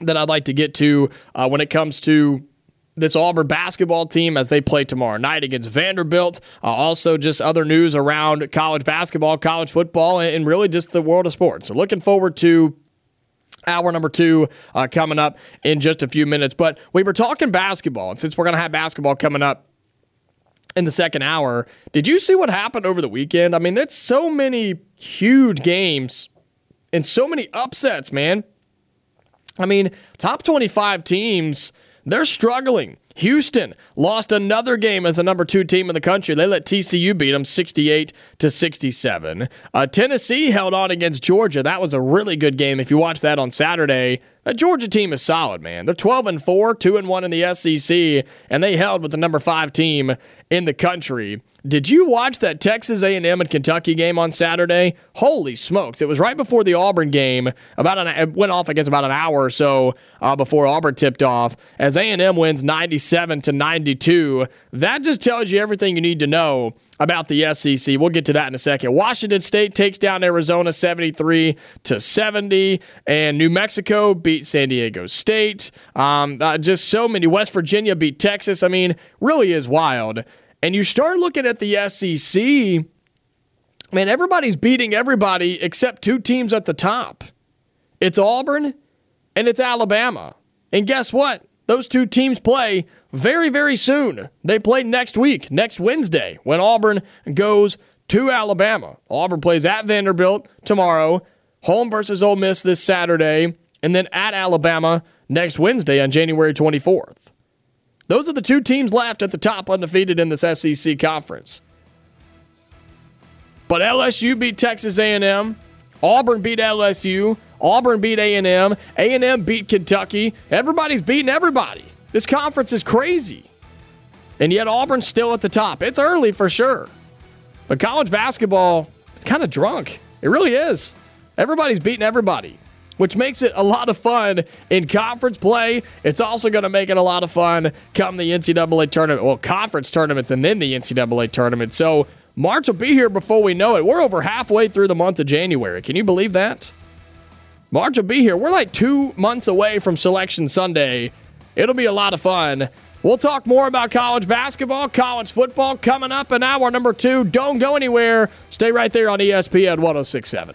that I'd like to get to uh, when it comes to this Auburn basketball team as they play tomorrow night against Vanderbilt. Uh, also, just other news around college basketball, college football, and really just the world of sports. So, looking forward to Hour number two uh, coming up in just a few minutes. But we were talking basketball, and since we're going to have basketball coming up in the second hour, did you see what happened over the weekend? I mean, there's so many huge games and so many upsets, man. I mean, top 25 teams, they're struggling. Houston lost another game as the number two team in the country. They let TCU beat them 68 to 67. Uh, Tennessee held on against Georgia. That was a really good game. If you watch that on Saturday, that Georgia team is solid, man. They're 12 and 4, 2 and 1 in the SEC, and they held with the number 5 team in the country. Did you watch that Texas A&M and Kentucky game on Saturday? Holy smokes! It was right before the Auburn game. About an it went off, I guess, about an hour or so uh, before Auburn tipped off. As A&M wins 97 to 92, that just tells you everything you need to know about the SEC. We'll get to that in a second. Washington State takes down Arizona 73 to 70, and New Mexico beat San Diego State. Um, uh, just so many. West Virginia beat Texas. I mean, really is wild and you start looking at the SEC, man, everybody's beating everybody except two teams at the top. It's Auburn and it's Alabama. And guess what? Those two teams play very, very soon. They play next week, next Wednesday, when Auburn goes to Alabama. Auburn plays at Vanderbilt tomorrow, home versus Ole Miss this Saturday, and then at Alabama next Wednesday on January 24th. Those are the two teams left at the top undefeated in this SEC conference. But LSU beat Texas A&M. Auburn beat LSU. Auburn beat A&M. A&M beat Kentucky. Everybody's beating everybody. This conference is crazy. And yet Auburn's still at the top. It's early for sure. But college basketball, it's kind of drunk. It really is. Everybody's beating everybody, which makes it a lot of fun in conference play. It's also going to make it a lot of fun come the NCAA tournament. Well, conference tournaments and then the NCAA tournament. So March will be here before we know it. We're over halfway through the month of January. Can you believe that? March will be here. We're like two months away from Selection Sunday. It'll be a lot of fun. We'll talk more about college basketball, college football coming up in hour number two. Don't go anywhere. Stay right there on ESPN 1067.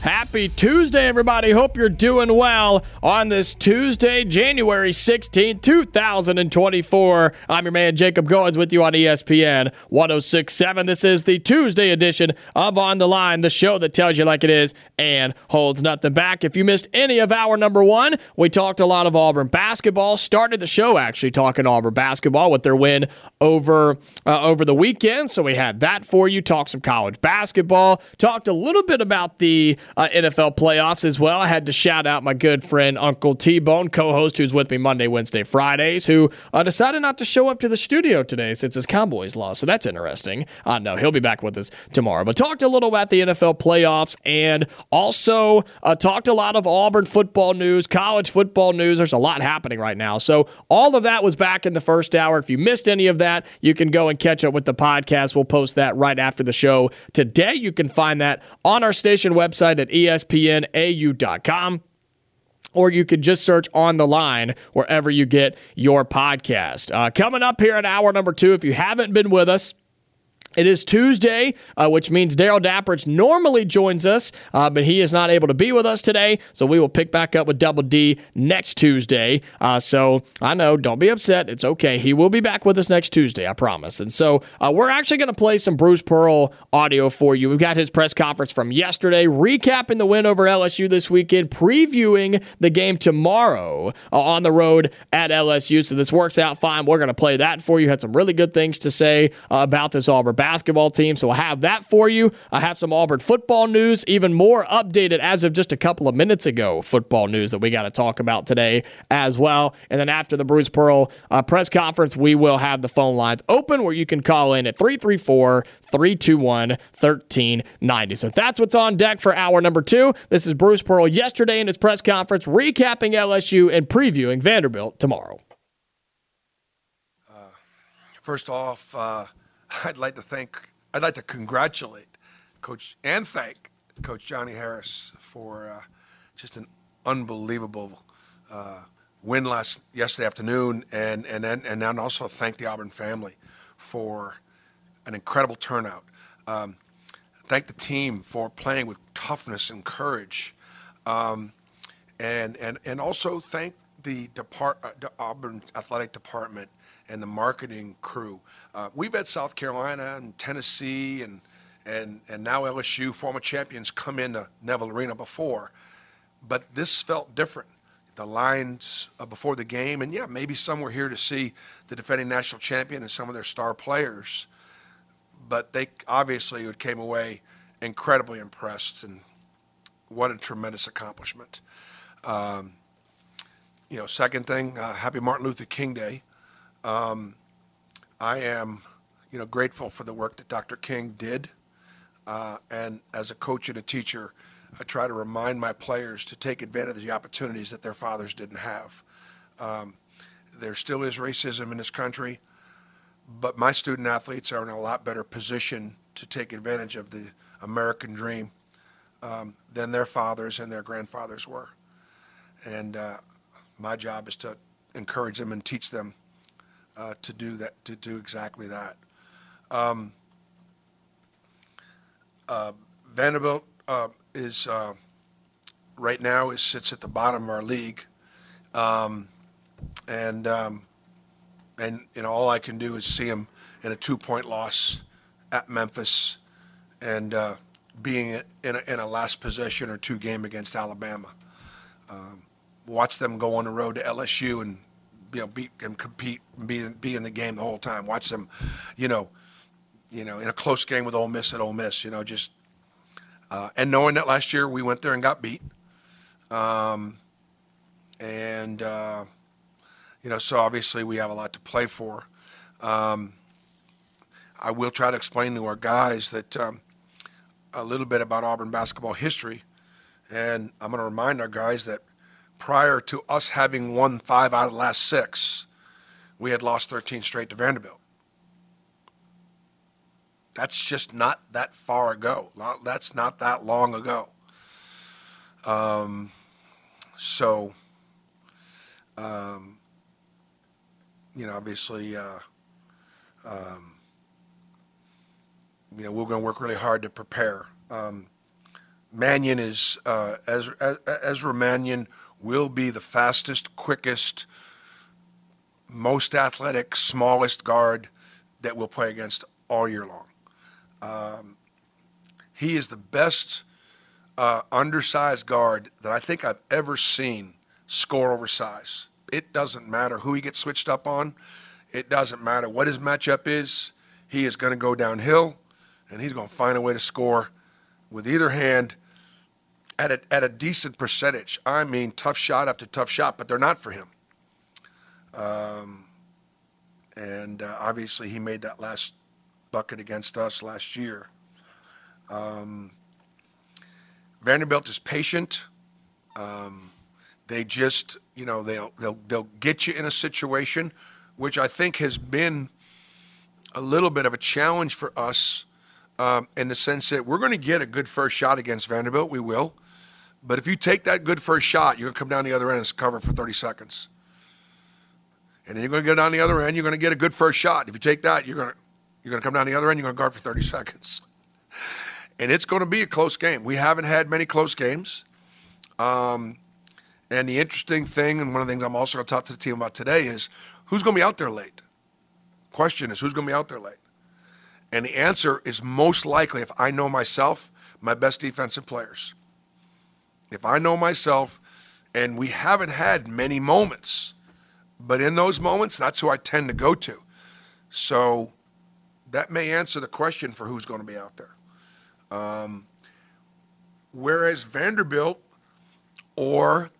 Happy Tuesday, everybody. Hope you're doing well on this Tuesday, January 16, 2024. I'm your man, Jacob Goins, with you on ESPN 1067. This is the Tuesday edition of On the Line, the show that tells you like it is and holds nothing back. If you missed any of our number one, we talked a lot of Auburn basketball. Started the show actually talking Auburn basketball with their win over, uh, over the weekend. So we had that for you. Talked some college basketball. Talked a little bit about the uh, NFL playoffs as well. I had to shout out my good friend Uncle T Bone, co host who's with me Monday, Wednesday, Fridays, who uh, decided not to show up to the studio today since his Cowboys lost. So that's interesting. Uh, no, he'll be back with us tomorrow. But talked a little about the NFL playoffs and also uh, talked a lot of Auburn football news, college football news. There's a lot happening right now. So all of that was back in the first hour. If you missed any of that, you can go and catch up with the podcast. We'll post that right after the show today. You can find that on our station website at espnau.com or you could just search on the line wherever you get your podcast. Uh, coming up here at hour number two, if you haven't been with us, it is Tuesday, uh, which means Daryl Dapprich normally joins us, uh, but he is not able to be with us today. So we will pick back up with Double D next Tuesday. Uh, so I know, don't be upset. It's okay. He will be back with us next Tuesday, I promise. And so uh, we're actually going to play some Bruce Pearl audio for you. We've got his press conference from yesterday, recapping the win over LSU this weekend, previewing the game tomorrow uh, on the road at LSU. So this works out fine. We're going to play that for you. Had some really good things to say uh, about this Auburn basketball team. So we'll have that for you. I have some Auburn football news, even more updated as of just a couple of minutes ago, football news that we got to talk about today as well. And then after the Bruce Pearl uh, press conference, we will have the phone lines open where you can call in at 334 321 1390. So that's what's on deck for hour number two. This is Bruce Pearl yesterday in his press conference, recapping LSU and previewing Vanderbilt tomorrow.
Uh, first off, uh, [laughs] I'd like to thank, I'd like to congratulate Coach and thank Coach Johnny Harris for uh, just an unbelievable uh, win last yesterday afternoon, and and and and then also thank the Auburn family for an incredible turnout. Um, thank the team for playing with toughness and courage, um, and and and also thank the depart uh, the Auburn athletic department and the marketing crew. Uh, we've had South Carolina and Tennessee and, and, and now LSU, former champions, come into Neville Arena before, but this felt different. The lines uh, before the game, and yeah, maybe some were here to see the defending national champion and some of their star players, but they obviously came away incredibly impressed, and what a tremendous accomplishment. Um, you know, second thing, uh, happy Martin Luther King Day. Um, I am, you know, grateful for the work that Dr. King did, uh, and as a coach and a teacher, I try to remind my players to take advantage of the opportunities that their fathers didn't have. Um, there still is racism in this country, but my student athletes are in a lot better position to take advantage of the American dream um, than their fathers and their grandfathers were. And uh, my job is to encourage them and teach them uh, to do that, to do exactly that. Um, uh, Vanderbilt uh, is uh, right now is sits at the bottom of our league, um, and um, and you know all I can do is see them in a two-point loss at Memphis, and uh, being in a, in a, last possession or two game against Alabama. Um, watch them go on the road to LSU and you know beat and compete and be be in the game the whole time. Watch them, you know, you know, in a close game with Ole Miss at Ole Miss. You know, just uh, and knowing that last year we went there and got beat, um, and uh, you know, so obviously we have a lot to play for. Um, I will try to explain to our guys that um, a little bit about Auburn basketball history, and I'm going to remind our guys that prior to us having won five out of the last six, we had lost 13 straight to Vanderbilt. That's just not that far ago. That's not that long ago. Um, so, um, you know, obviously, uh, um, you know, we're going to work really hard to prepare. Um, Manjon is uh, Ezra, Ezra Manjon will be the fastest, quickest, most athletic, smallest guard that we'll play against all year long. Um, he is the best uh, undersized guard that I think I've ever seen score over size. It doesn't matter who he gets switched up on. It doesn't matter what his matchup is. He is going to go downhill, and he's going to find a way to score with either hand at a, at a decent percentage. I mean, tough shot after tough shot, but they're not for him. Um, and uh, obviously, he made that last bucket against us last year. Um, Vanderbilt is patient. Um, they just, you know, they'll, they'll, they'll get you in a situation, which I think has been a little bit of a challenge for us um, in the sense that we're going to get a good first shot against Vanderbilt. We will. But if you take that good first shot, you're going to come down the other end and cover for 30 seconds. And then you're going to get down the other end, you're going to get a good first shot. If you take that, you're going to, you're going to come down the other end, you're going to guard for 30 [laughs] seconds. And it's going to be a close game. We haven't had many close games. Um, and the interesting thing, and one of the things I'm also going to talk to the team about today, is who's going to be out there late? Question is, who's going to be out there late? And the answer is most likely, if I know myself, my best defensive players if I know myself, and we haven't had many moments, but in those moments, that's who I tend to go to. So that may answer the question for who's going to be out there. Um, whereas Vanderbilt, or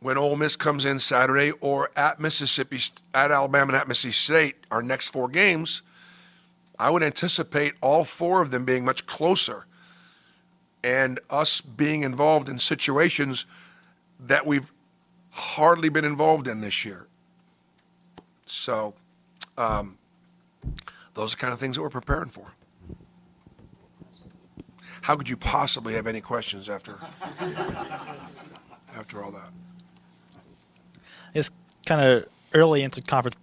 when Ole Miss comes in Saturday, or at Mississippi, at Alabama, and at Mississippi State, our next four games, I would anticipate all four of them being much closer and us being involved in situations that we've hardly been involved in this year. So, um, those are kind of things that we're preparing for. How could you possibly have any questions after after all that?
It's kind of early into conference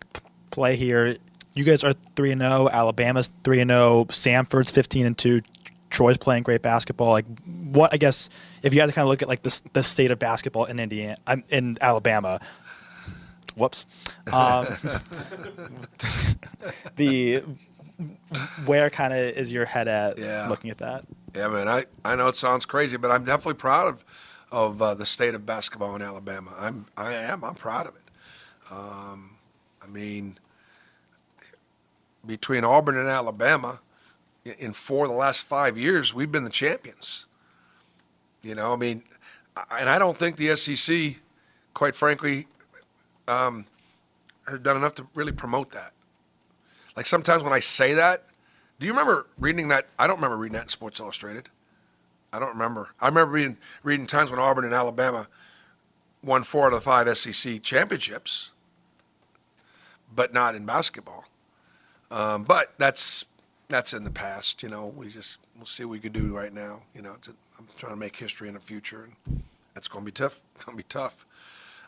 play here. You guys are three and zero. Oh. Alabama's three and zero. Oh. Samford's fifteen and two. Troy's playing great basketball. Like what I guess if you had to kind of look at like the the state of basketball in Indiana, in Alabama. Whoops. Um, [laughs] the where kind of is your head at yeah. looking at that?
Yeah, man. I, I know it sounds crazy, but I'm definitely proud of of uh, the state of basketball in Alabama. I'm I am I'm proud of it. Um, I mean, between Auburn and Alabama, in four of the last five years, we've been the champions. You know, I mean, and I don't think the SEC, quite frankly, um, has done enough to really promote that. Like sometimes when I say that, do you remember reading that? I don't remember reading that in Sports Illustrated. I don't remember. I remember reading reading times when Auburn and Alabama won four out of the five SEC championships. but not in basketball. Um, but that's that's in the past. You know, we just we'll see what we can do right now. You know, a, I'm trying to make history in the future, and that's going to be tough. It's going to be tough.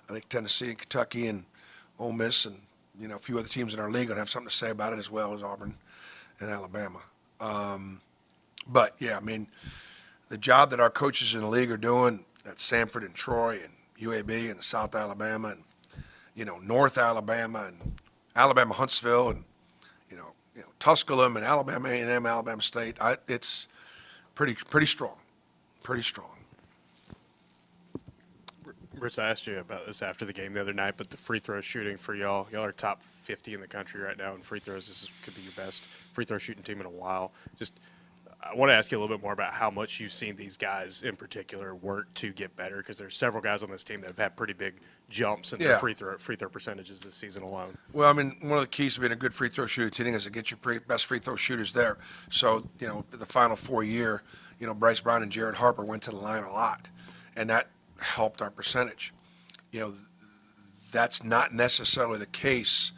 I think Tennessee and Kentucky and Ole Miss and you know a few other teams in our league will have something to say about it as well as Auburn and Alabama. Um, but yeah, I mean, the job that our coaches in the league are doing at Samford and Troy and UAB and South Alabama and you know North Alabama and Alabama Huntsville and you know Tusculum and Alabama A&M, Alabama State. I, it's pretty pretty strong, pretty strong.
Rich, I asked you about this after the game the other night, but the free throw shooting for y'all, y'all are top 50 in the country right now in free throws. This is, could be your best free throw shooting team in a while. Just, I want to ask you a little bit more about how much you've seen these guys in particular work to get better, because there's several guys on this team that have had pretty big jumps in yeah. their free throw free throw percentages this season alone.
Well, I mean, one of the keys to being a good free throw shooter team is to get your pre- best free throw shooters there. So, you know, the final four year, you know, Bryce Brown and Jared Harper went to the line a lot, and that helped our percentage you know, that's not necessarily the case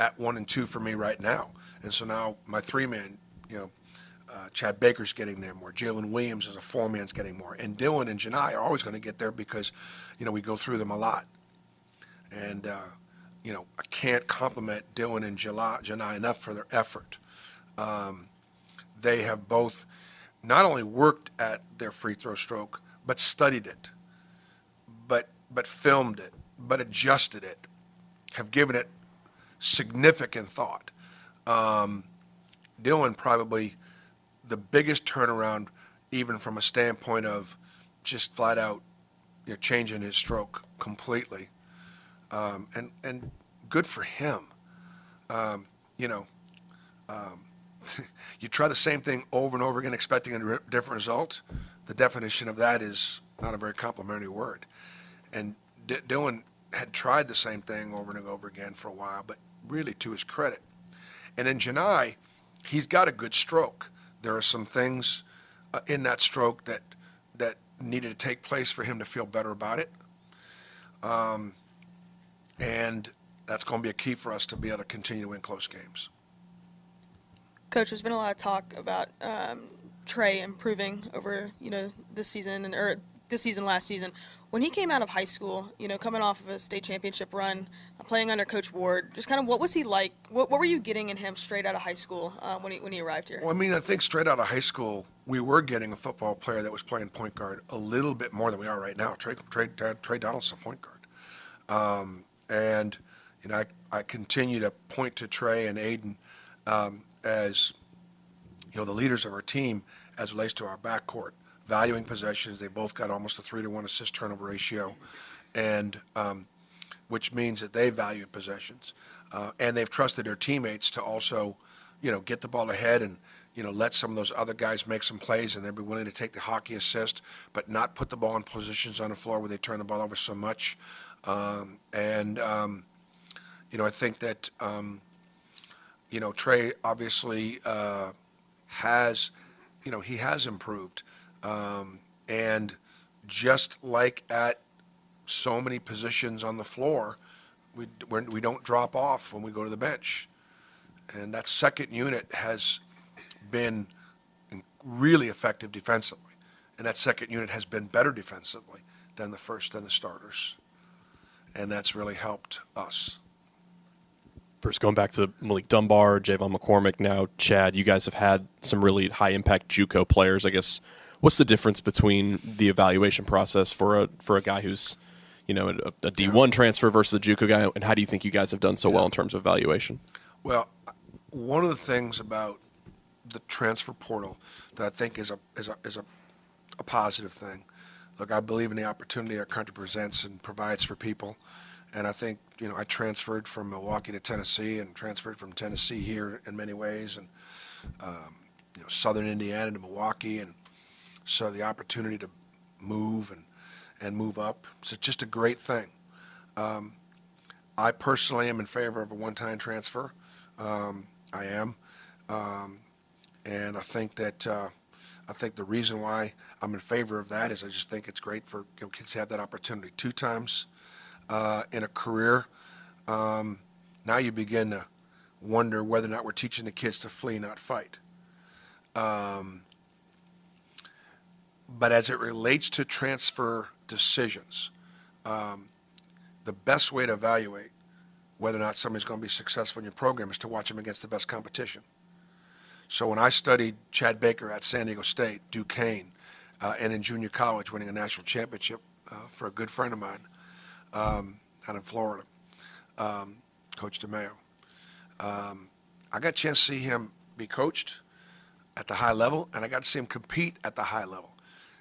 at one and two for me right now. And so now my three man, you know, uh, Chad Baker's getting there more. Jaylin Williams as a four man's getting more. And Dylan and Johni are always going to get there because, you know, we go through them a lot. And, uh, you know, I can't compliment Dylan and Johni enough for their effort. Um, they have both not only worked at their free throw stroke, but studied it but filmed it, but adjusted it, have given it significant thought. Um, Dylan probably the biggest turnaround, even from a standpoint of just flat out you know, changing his stroke completely. Um, and and good for him. Um, you know, um, [laughs] you try the same thing over and over again, expecting a different result. The definition of that is not a very complimentary word. And D- Dylan had tried the same thing over and over again for a while, but really to his credit. And in Johni, he's got a good stroke. There are some things uh, in that stroke that that needed to take place for him to feel better about it. Um, and that's going to be a key for us to be able to continue to win close games.
Coach, there's been a lot of talk about um, Tre improving over you know this season and or this season, last season. When he came out of high school, you know, coming off of a state championship run, playing under Coach Ward, just kind of what was he like? What, what were you getting in him straight out of high school uh, when he when he arrived here?
Well, I mean, I think straight out of high school, we were getting a football player that was playing point guard a little bit more than we are right now. Tre Tre, Tre Donaldson, point guard, um, and you know, I I continue to point to Tre and Aden um, as you know the leaders of our team as relates to our backcourt valuing possessions. They both got almost a three to one assist turnover ratio, and um, which means that they value possessions, uh, and they've trusted their teammates to also, you know, get the ball ahead and you know let some of those other guys make some plays, and they'll be willing to take the hockey assist, but not put the ball in positions on the floor where they turn the ball over so much, um, and um, you know I think that um, you know Tre obviously uh, has, you know, he has improved. Um, and just like at so many positions on the floor, we, we do not drop off when we go to the bench. And that second unit has been really effective defensively. And that second unit has been better defensively than the first and the starters. And that's really helped us.
First, going back to Malik Dunbar, J'Von McCormick, now Chad, you guys have had some really high impact JUCO players. I guess what's the difference between the evaluation process for a for a guy who's you know a a D1 transfer versus a JUCO guy, and how do you think you guys have done so well in terms of evaluation?
Well, one of the things about the transfer portal that I think is a is a is a, a positive thing. Look, I believe in the opportunity our country presents and provides for people, and I think you know I transferred from Milwaukee to Tennessee and transferred from Tennessee here in many ways, and um, you know Southern Indiana to Milwaukee, and so the opportunity to move and, and move up, it's just a great thing. Um, I personally am in favor of a one-time transfer. Um, I am, um, and I think that uh, I think the reason why I'm in favor of that is I just think it's great for you know, kids to have that opportunity two times uh, in a career. Um, now you begin to wonder whether or not we're teaching the kids to flee, not fight. Um, but as it relates to transfer decisions, um, the best way to evaluate whether or not somebody's going to be successful in your program is to watch them against the best competition. So when I studied Chad Baker at San Diego State, Duquesne, uh, and in junior college, winning a national championship uh, for a good friend of mine um, out in Florida, um, Coach DeMayo. Um, I got a chance to see him be coached at the high level, and I got to see him compete at the high level.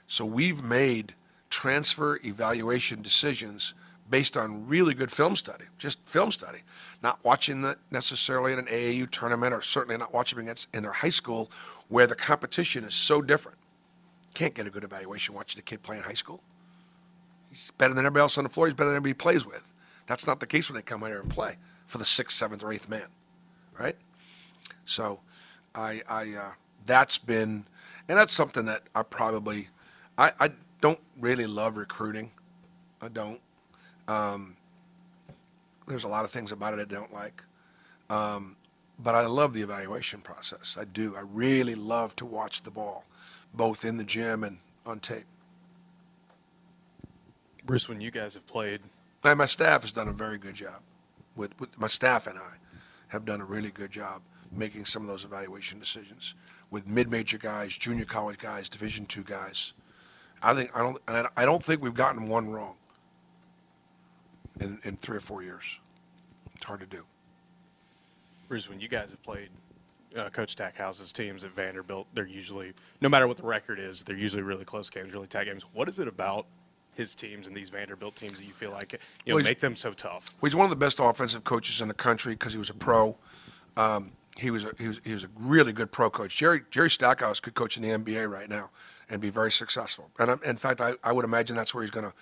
So we've made transfer evaluation decisions based on really good film study, just film study, not watching it necessarily in an AAU tournament or certainly not watching against in their high school where the competition is so different. Can't get a good evaluation watching a kid play in high school. He's better than everybody else on the floor. He's better than everybody he plays with. That's not the case when they come here and play for the sixth, seventh, or eighth man, right? So, I, I, uh, that's been, and that's something that I probably, I, I don't really love recruiting. I don't. Um, there's a lot of things about it I don't like. Um, but I love the evaluation process. I do. I really love to watch the ball, both in the gym and on tape.
Bruce, when you guys have played,
and my staff has done a very good job. With, with my staff and I have done a really good job making some of those evaluation decisions with mid-major guys, junior college guys, Division two guys. I think I don't. I don't think we've gotten one wrong in, in three or four years. It's hard to do.
Bruce, when you guys have played uh, Coach Stackhouse's teams at Vanderbilt, they're usually, no matter what the record is, they're usually really close games, really tight games. What is it about his teams and these Vanderbilt teams that you feel like you know well, make them so tough?
Well, he's one of the best offensive coaches in the country because he was a pro. Um, he was a, he was he was a really good pro coach. Jerry Jerry Stackhouse could coach in the NBA right now and be very successful. And I, in fact, I, I would imagine that's where he's going to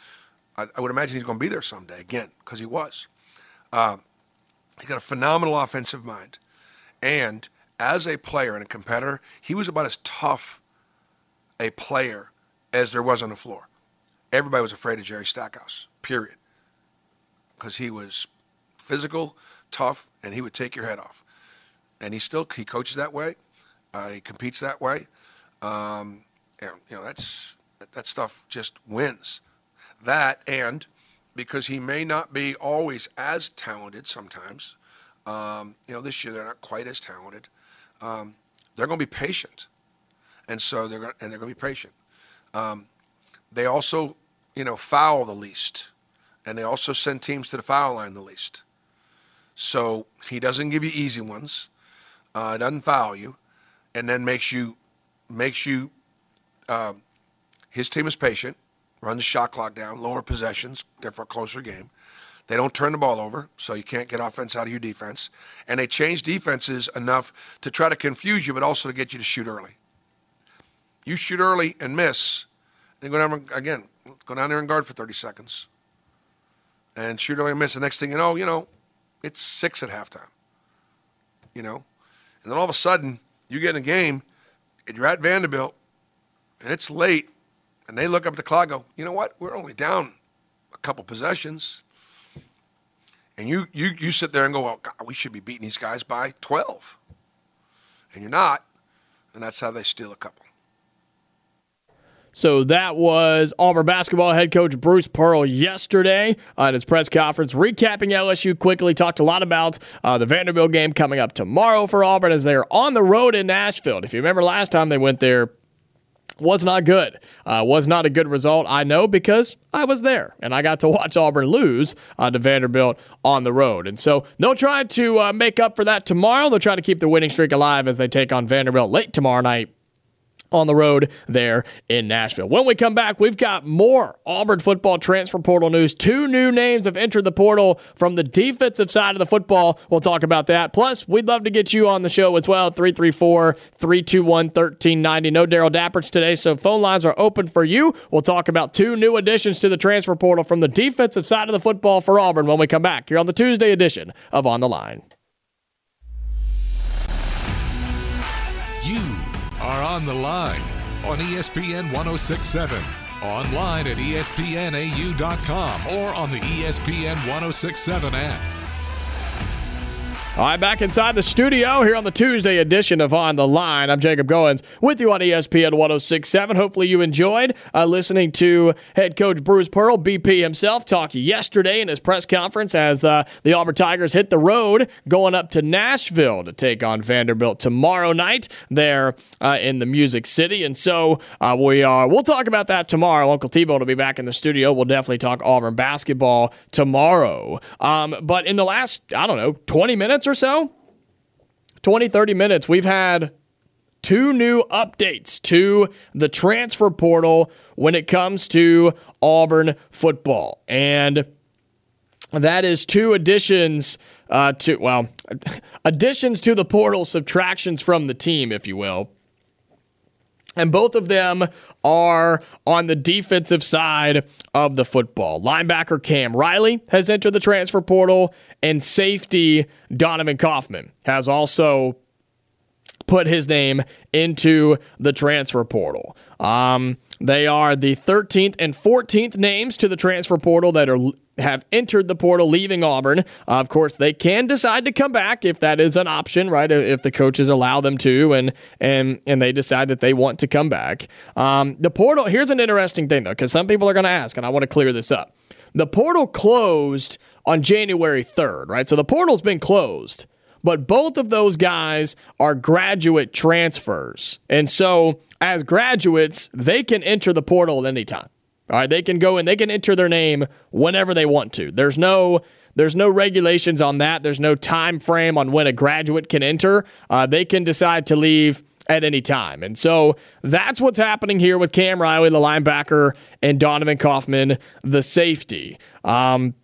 I, I would imagine he's going to be there someday again because he was. Um, he got a phenomenal offensive mind, and as a player and a competitor, he was about as tough a player as there was on the floor. Everybody was afraid of Jerry Stackhouse. Period. Because he was physical, tough, and he would take your head off. And he still he coaches that way. Uh, he competes that way. Um, and you know that's that stuff just wins. That and because he may not be always as talented sometimes. Um, you know, this year they're not quite as talented. Um, they're going to be patient, and so they're gonna, and they're going to be patient. Um, they also, you know, foul the least, and they also send teams to the foul line the least. So he doesn't give you easy ones, uh, doesn't foul you, and then makes you makes you. Uh, his team is patient run the shot clock down, lower possessions, therefore a closer game. They don't turn the ball over, so you can't get offense out of your defense. And they change defenses enough to try to confuse you, but also to get you to shoot early. You shoot early and miss, and go down again, go down there and guard for 30 seconds. And shoot early and miss. The next thing you know, you know, it's six at halftime. You know? And then all of a sudden, you get in a game, and you're at Vanderbilt, and it's late, and they look up at the clock go, you know what? We're only down a couple possessions. And you, you, you sit there and go, well, God, we should be beating these guys by 12. And you're not. And that's how they steal a couple.
So that was Auburn basketball head coach Bruce Pearl yesterday at his press conference, recapping LSU quickly. Talked a lot about uh, the Vanderbilt game coming up tomorrow for Auburn as they're on the road in Nashville. If you remember last time they went there, was not good. Uh, was not a good result. I know because I was there and I got to [laughs] watch Auburn lose uh, to Vanderbilt on the road. And so they'll try to uh, make up for that tomorrow. They'll try to keep the winning streak alive as they take on Vanderbilt late tomorrow night on the road there in Nashville. When we come back, we've got more Auburn football transfer portal news. Two new names have entered the portal from the defensive side of the football. We'll talk about that. Plus, we'd love to get you on the show as well. 334 321 1390. No Daryl Dapperts today, so phone lines are open for you. We'll talk about two new additions to the transfer portal from the defensive side of the football for Auburn when we come back here on the Tuesday edition of On the Line.
Are on the line on ESPN 1067, online at espnau.com, or on the ESPN 1067 app.
All right, back inside the studio here on the Tuesday edition of On the Line. I'm Jacob Goins with you on ESPN 1067. Hopefully, you enjoyed uh, listening to head coach Bruce Pearl, BP himself, talk yesterday in his press conference as uh, the Auburn Tigers hit the road going up to Nashville to take on Vanderbilt tomorrow night there uh, in the Music City. And so uh, we are, we'll talk about that tomorrow. Uncle T-Bone will be back in the studio. We'll definitely talk Auburn basketball tomorrow. Um, but in the last, I don't know, 20 minutes, minutes or so, 20, 30 minutes, we've had two new updates to the transfer portal when it comes to Auburn football. And that is two additions uh, to, well, [laughs] additions to the portal, subtractions from the team, if you will. And both of them are on the defensive side of the football. Linebacker Cam Riley has entered the transfer portal, and safety Donovan Kaufman has also put his name into the transfer portal. Um, they are the 13th and 14th names to the transfer portal that are have entered the portal leaving Auburn. Uh, of course, they can decide to come back if that is an option, right? If the coaches allow them to and and and they decide that they want to come back. Um, the portal here's an interesting thing though, because some people are going to ask, and I want to clear this up. The portal closed on January 3rd, right? So the portal's been closed. But both of those guys are graduate transfers. And so, as graduates, they can enter the portal at any time. All right, they can go and they can enter their name whenever they want to. There's no there's no regulations on that. There's no time frame on when a graduate can enter. Uh, they can decide to leave at any time. And so that's what's happening here with Cam Riley, the linebacker, and Donovan Kaufman, the safety. Um,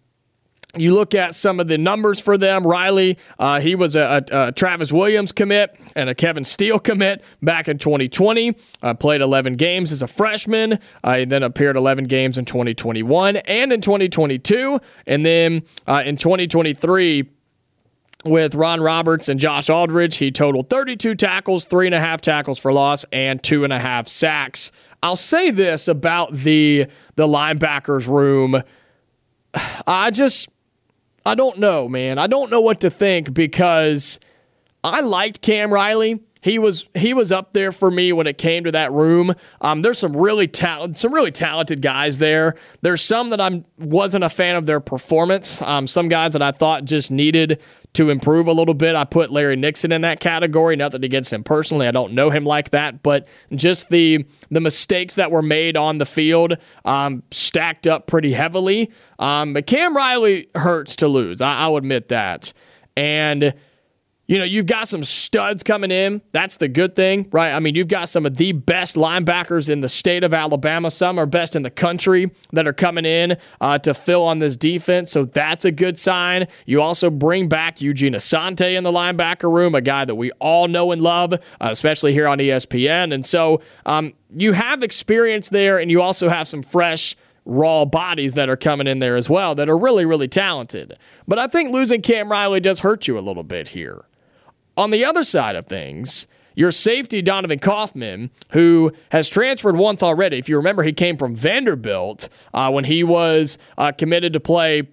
you look at some of the numbers for them. Riley, uh, he was a, a, a, Travis Williams commit and a Kevin Steele commit back in 2020. Uh, played 11 games as a freshman. Uh, he then appeared 11 games in 2021 and in 2022. And then uh, in 2023, with Ron Roberts and Josh Aldridge, he totaled 32 tackles, three and a half tackles for loss, and two and a half sacks. I'll say this about the the linebackers room. [sighs] I just I don't know, man. I don't know what to think because I liked Cam Riley. He was he was up there for me when it came to that room. Um, there's some really talent, some really talented guys there. There's some that I wasn't a fan of their performance. Um, some guys that I thought just needed to improve a little bit. I put Larry Nixon in that category. Nothing against him personally. I don't know him like that, but just the the mistakes that were made on the field um, stacked up pretty heavily. Um, but Cam Riley hurts to lose. I, I'll admit that. And you know, you've got some studs coming in. That's the good thing, right? I mean, you've got some of the best linebackers in the state of Alabama. Some are best in the country that are coming in uh, to fill on this defense. So that's a good sign. You also bring back Eugene Asante in the linebacker room, a guy that we all know and love, uh, especially here on ESPN. And so um, you have experience there, and you also have some fresh raw bodies that are coming in there as well that are really, really talented. But I think losing Cam Riley does hurt you a little bit here. On the other side of things, your safety, Donovan Kaufman, who has transferred once already. If you remember, he came from Vanderbilt uh, when he was uh, committed to play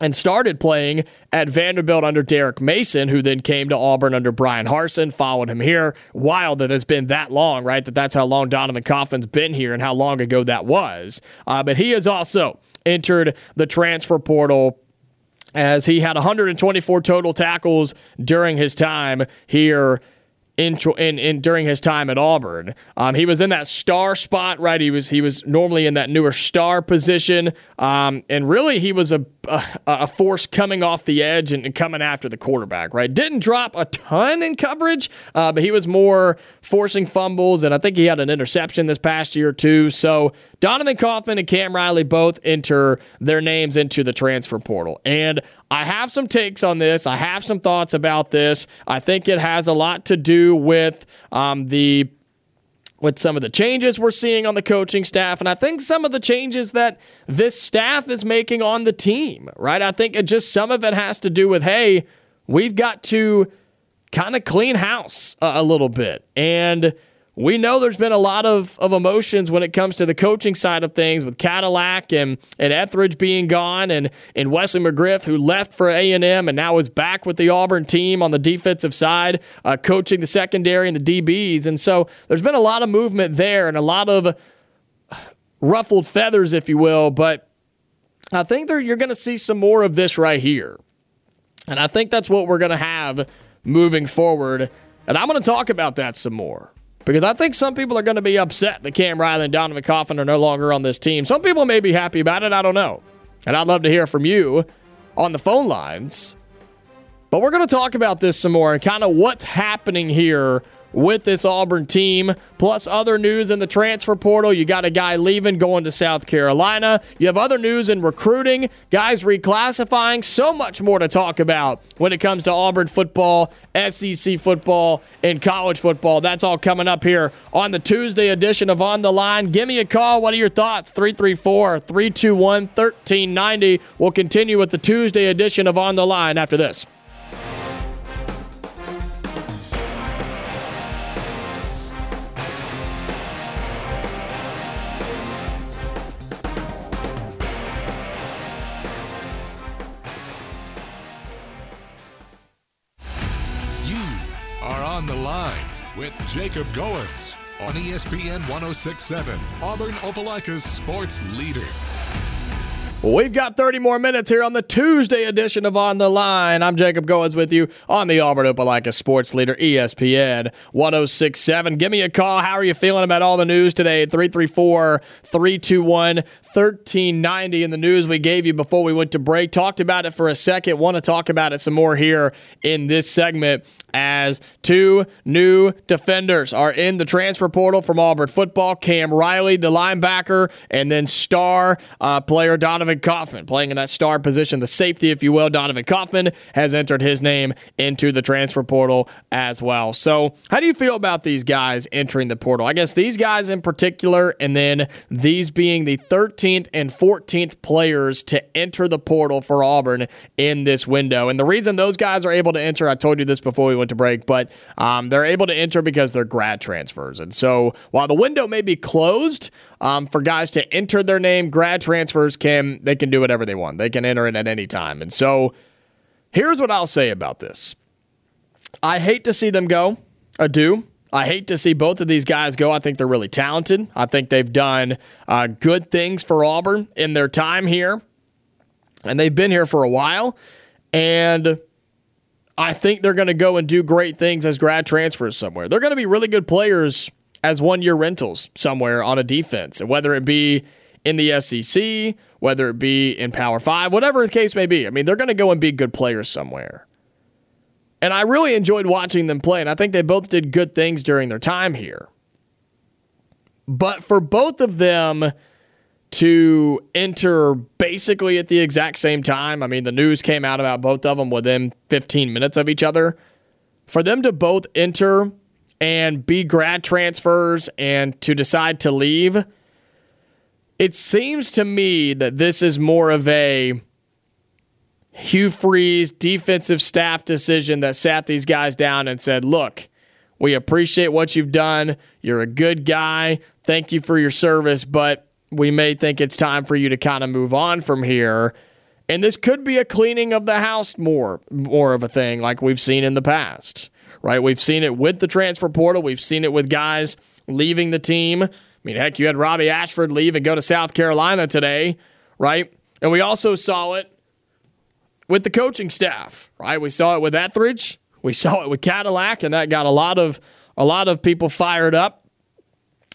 and started playing at Vanderbilt under Derek Mason, who then came to Auburn under Bryan Harsin, followed him here. Wild that it's been that long, right? That that's how long Donovan Kaufman's been here and how long ago that was. Uh, but he has also entered the transfer portal as he had 124 total tackles during his time here in, in, in during his time at Auburn. Um, he was in that star spot, right? He was he was normally in that newer star position, um, and really he was a, a, a force coming off the edge and, and, coming after the quarterback, right? Didn't drop a ton in coverage, uh, but he was more forcing fumbles, and I think he had an interception this past year too. So Donovan Kaufman and Cam Riley both enter their names into the transfer portal, and I have some takes on this. I have some thoughts about this. I think it has a lot to do with um, the with some of the changes we're seeing on the coaching staff, and I think some of the changes that this staff is making on the team. Right? I think it just some of it has to do with hey, we've got to kind of clean house a, a little bit and we know there's been a lot of, of emotions when it comes to the coaching side of things with Cadillac and, and Etheridge being gone and, and Wesley McGriff who left for A&M and now is back with the Auburn team on the defensive side, uh, coaching the secondary and the DBs. And so there's been a lot of movement there and a lot of ruffled feathers, if you will. But I think there, you're going to see some more of this right here. And I think that's what we're going to have moving forward. And I'm going to talk about that some more because I think some people are going to be upset that Cam Riley and Donovan Kaufman are no longer on this team. Some people may be happy about it. I don't know. And I'd love to hear from you on the phone lines. But we're going to talk about this some more and kind of what's happening here with this Auburn team, plus other news in the transfer portal. You got a guy leaving, going to South Carolina. You have other news in recruiting, guys reclassifying. So much more to talk about when it comes to Auburn football, SEC football, and college football. That's all coming up here on the Tuesday edition of On the Line. Give me a call. What are your thoughts? 334 321 1390. We'll continue with the Tuesday edition of On the Line after this.
With Jacob Goins on ESPN 1067, Auburn Opelika's sports leader.
We've got 30 more minutes here on the Tuesday edition of On the Line. I'm Jacob Goins with you on the Auburn Opelika Sports Leader ESPN 1067. Give me a call. How are you feeling about all the news today? 334 321 1390. In the news we gave you before we went to break, talked about it for a second. Want to talk about it some more here in this segment as two new defenders are in the transfer portal from Auburn football. Cam Riley, the linebacker, and then star uh, player Donovan Kaufman playing in that star position, the safety, if you will. Donovan Kaufman has entered his name into the transfer portal as well. So, how do you feel about these guys entering the portal? I guess these guys in particular, and then these being the 13th and 14th players to enter the portal for Auburn in this window. And the reason those guys are able to enter, I told you this before we went went to break, but um, they're able to enter because they're grad transfers. And so while the window may be closed um, for guys to enter their name, grad transfers can they can do whatever they want. They can enter it at any time. And so here's what I'll say about this. I hate to see them go. I do. I hate to see both of these guys go. I think they're really talented. I think they've done uh, good things for Auburn in their time here, and they've been here for a while. And I think they're going to go and do great things as grad transfers somewhere. They're going to be really good players as one year rentals somewhere on a defense, whether it be in the SEC, whether it be in Power Five, whatever the case may be. I mean, they're going to go and be good players somewhere. And I really enjoyed watching them play, and I think they both did good things during their time here. But for both of them, to enter basically at the exact same time. I mean, the news came out about both of them within 15 minutes of each other. For them to both enter and be grad transfers and to decide to leave, it seems to me that this is more of a Hugh Freeze defensive staff decision that sat these guys down and said, look, we appreciate what you've done. You're a good guy. Thank you for your service, but we may think it's time for you to kind of move on from here. And this could be a cleaning of the house more, more of a thing like we've seen in the past, right? We've seen it with the transfer portal. We've seen it with guys leaving the team. I mean, heck, you had Robby Ashford leave and go to South Carolina today, right? And we also saw it with the coaching staff, right? We saw it with Etheridge. We [laughs] saw it with Cadillac, and that got a lot of a lot of people fired up.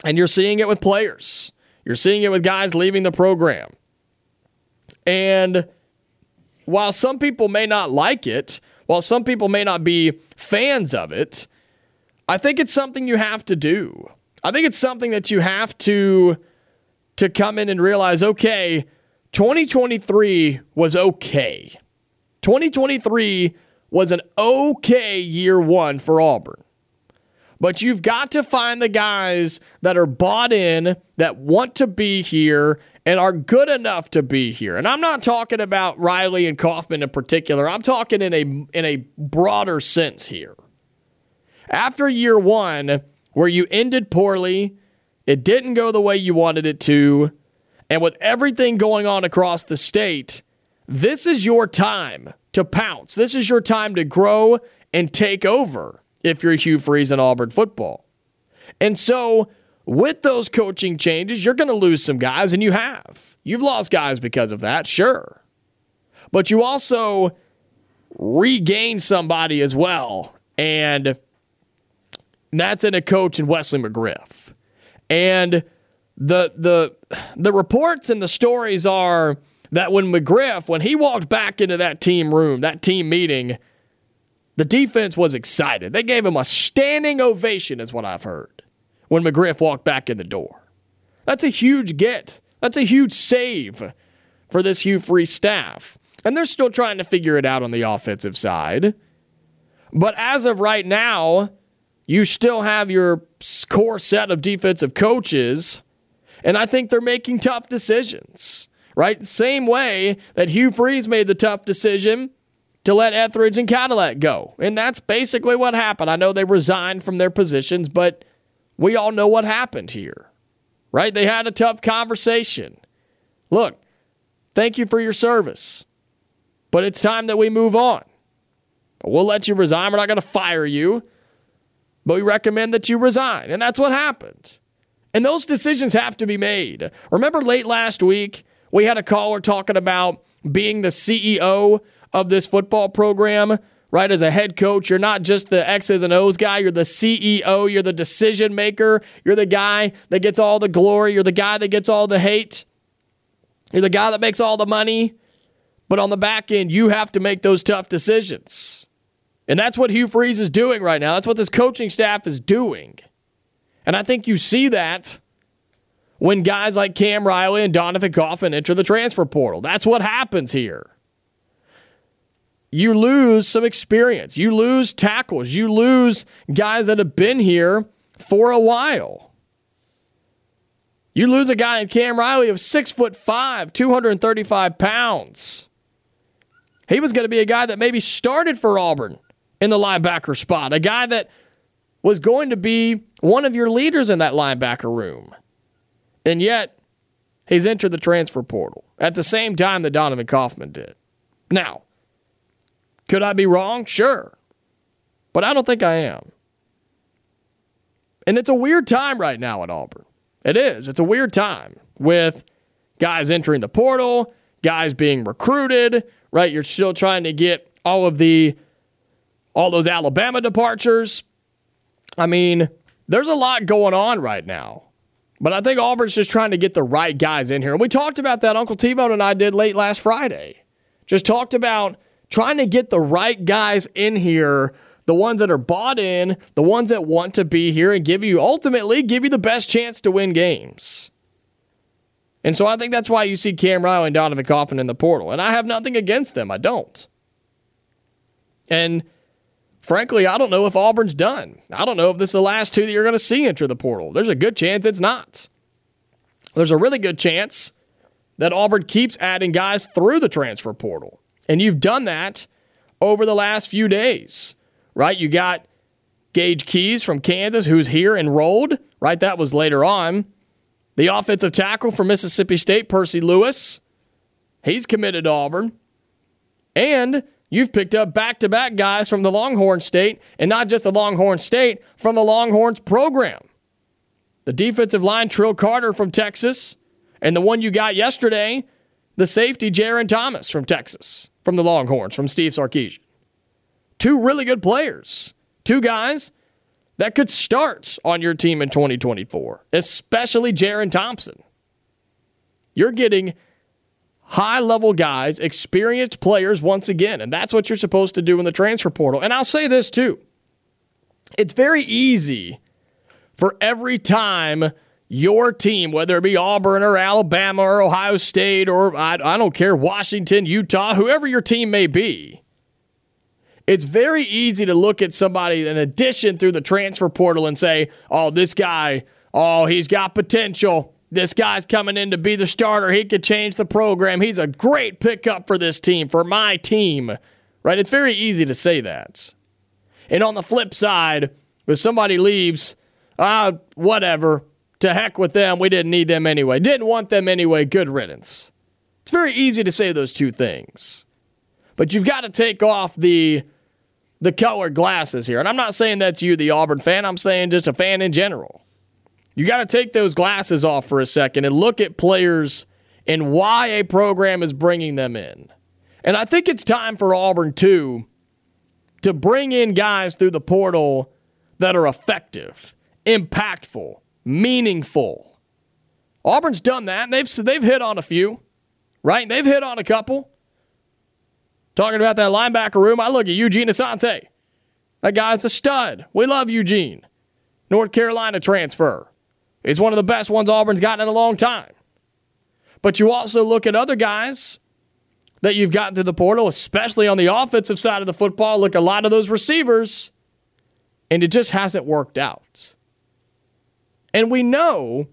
And you're seeing it with players. You're seeing it with guys leaving the program. And while some people may not like it, while some people may not be fans of it, I think it's something you have to do. I think it's something that you have to to come in and realize, okay, 2023 was okay. 2023 was an okay year 1 for Auburn. But you've got to find the guys that are bought in, that want to be here, and are good enough to be here. And I'm not talking about Riley and Kaufman in particular. I'm talking in a in a broader sense here. After year 1, where you ended poorly, it didn't go the way you wanted it to, and with everything going on across the state, this is your time to pounce. This is your time to grow and take over if you're Hugh Freeze in Auburn football. And so, with those coaching changes, you're going to lose some guys, and you have. You've lost guys because of that, sure. But you also regain somebody as well. And that's in a coach in Wesley McGriff. And the the the reports and the stories are that when McGriff, when he walked back into that team room, that team meeting, the defense was excited. They gave him a standing ovation, is what I've heard, when McGriff walked back in the door. That's a huge get. That's a huge save for this Hugh Freeze staff. And they're still trying to figure it out on the offensive side. But as of right now, you still have your core set of defensive coaches, and I think they're making tough decisions, right? Same way that Hugh Freeze made the tough decision to let Etheridge and Cadillac go. And that's basically what happened. I know they resigned from their positions, but we all know what happened here, right? They had a tough conversation. Look, thank you for your service. But it's time that we move on. We'll let you resign. We're not going to fire you, but we recommend that you resign. And that's what happened. And those decisions have to be made. Remember late last week, we had a caller talking about being the CEO of this football program, right? As a head coach, you're not just the X's and O's guy, you're the CEO, you're the decision maker, you're the guy that gets all the glory, you're the guy that gets all the hate, you're the guy that makes all the money. But on the back end, you have to make those tough decisions. And that's what Hugh Freeze is doing right now. That's what this coaching staff is doing. And I think you see that when guys like Cam Riley and Donovan Kaufman enter the transfer portal. That's what happens here. You lose some experience. You lose tackles. You lose guys that have been here for a while. You lose a guy in Cam Riley of six foot five, 235 pounds. He was going to be a guy that maybe started for Auburn in the linebacker spot, a guy that was going to be one of your leaders in that linebacker room. And yet, he's entered the transfer portal at the same time that Donovan Kaufman did. Now, could I be wrong? Sure. But I don't think I am. And it's a weird time right now at Auburn. It is. It's a weird time with guys entering the portal, guys being recruited, right? You're still trying to get all of the all those Alabama departures. I mean, there's a lot going on right now. But I think Auburn's just trying to get the right guys in here. And we talked about that, Uncle T-Bone and I did late last Friday. Just talked about trying to get the right guys in here, the ones that are bought in, the ones that want to be here and give you ultimately give you the best chance to win games. And so I think that's why you see Cam Riley and Donovan Kaufman in the portal. And I have nothing against them. I don't. And frankly, I don't know if Auburn's done. I don't know if this is the last two that you're going to see enter the portal. There's a good chance it's not. There's a really good chance that Auburn keeps adding guys through the transfer portal. And you've done that over the last few days, right? You got Gage Keys from Kansas, who's here enrolled, right? That was later on. The offensive tackle for Mississippi State, Percy Lewis, he's committed to Auburn. And you've picked up back to back guys from the Longhorn State, and not just the Longhorn State, from the Longhorns program. The defensive line, Trill Carter from Texas, and the one you got yesterday, the safety, Jerrin Thompson from Texas, from the Longhorns, from Steve Sarkisian. Two really good players. Two guys that could start on your team in 2024, especially Jerrin Thompson. You're getting high level guys, experienced players once again, and that's what you're supposed to do in the transfer portal. And I'll say this too it's very easy for every time your team, whether it be Auburn or Alabama or Ohio State or I, I don't care, Washington, Utah, whoever your team may be it's very easy to look at somebody in addition through the transfer portal and say, oh, this guy, oh, he's got potential. This guy's coming in to be the starter. He could change the program. He's a great pickup for this team, for my team. Right? It's very easy to say that. And on the flip side, if somebody leaves ah, whatever. To heck with them. We didn't need them anyway. Didn't want them anyway. Good riddance. It's very easy to say those two things. But you've got to take off the the colored glasses here. And I'm not saying that's you, the Auburn fan. I'm saying just a fan in general. You got to take those glasses off for a second and look at players and why a program is bringing them in. And I think it's time for Auburn, too, to bring in guys through the portal that are effective, impactful, meaningful. Auburn's done that, they've, they've hit on a few, right? They've hit on a couple. Talking about that linebacker room, I look at Eugene Asante. That guy's a stud. We love Eugene. North Carolina transfer. He's one of the best ones Auburn's gotten in a long time. But you also look at other guys that you've gotten through the portal, especially on the offensive side of the football. Look, a lot of those receivers, and it just hasn't worked out. And we know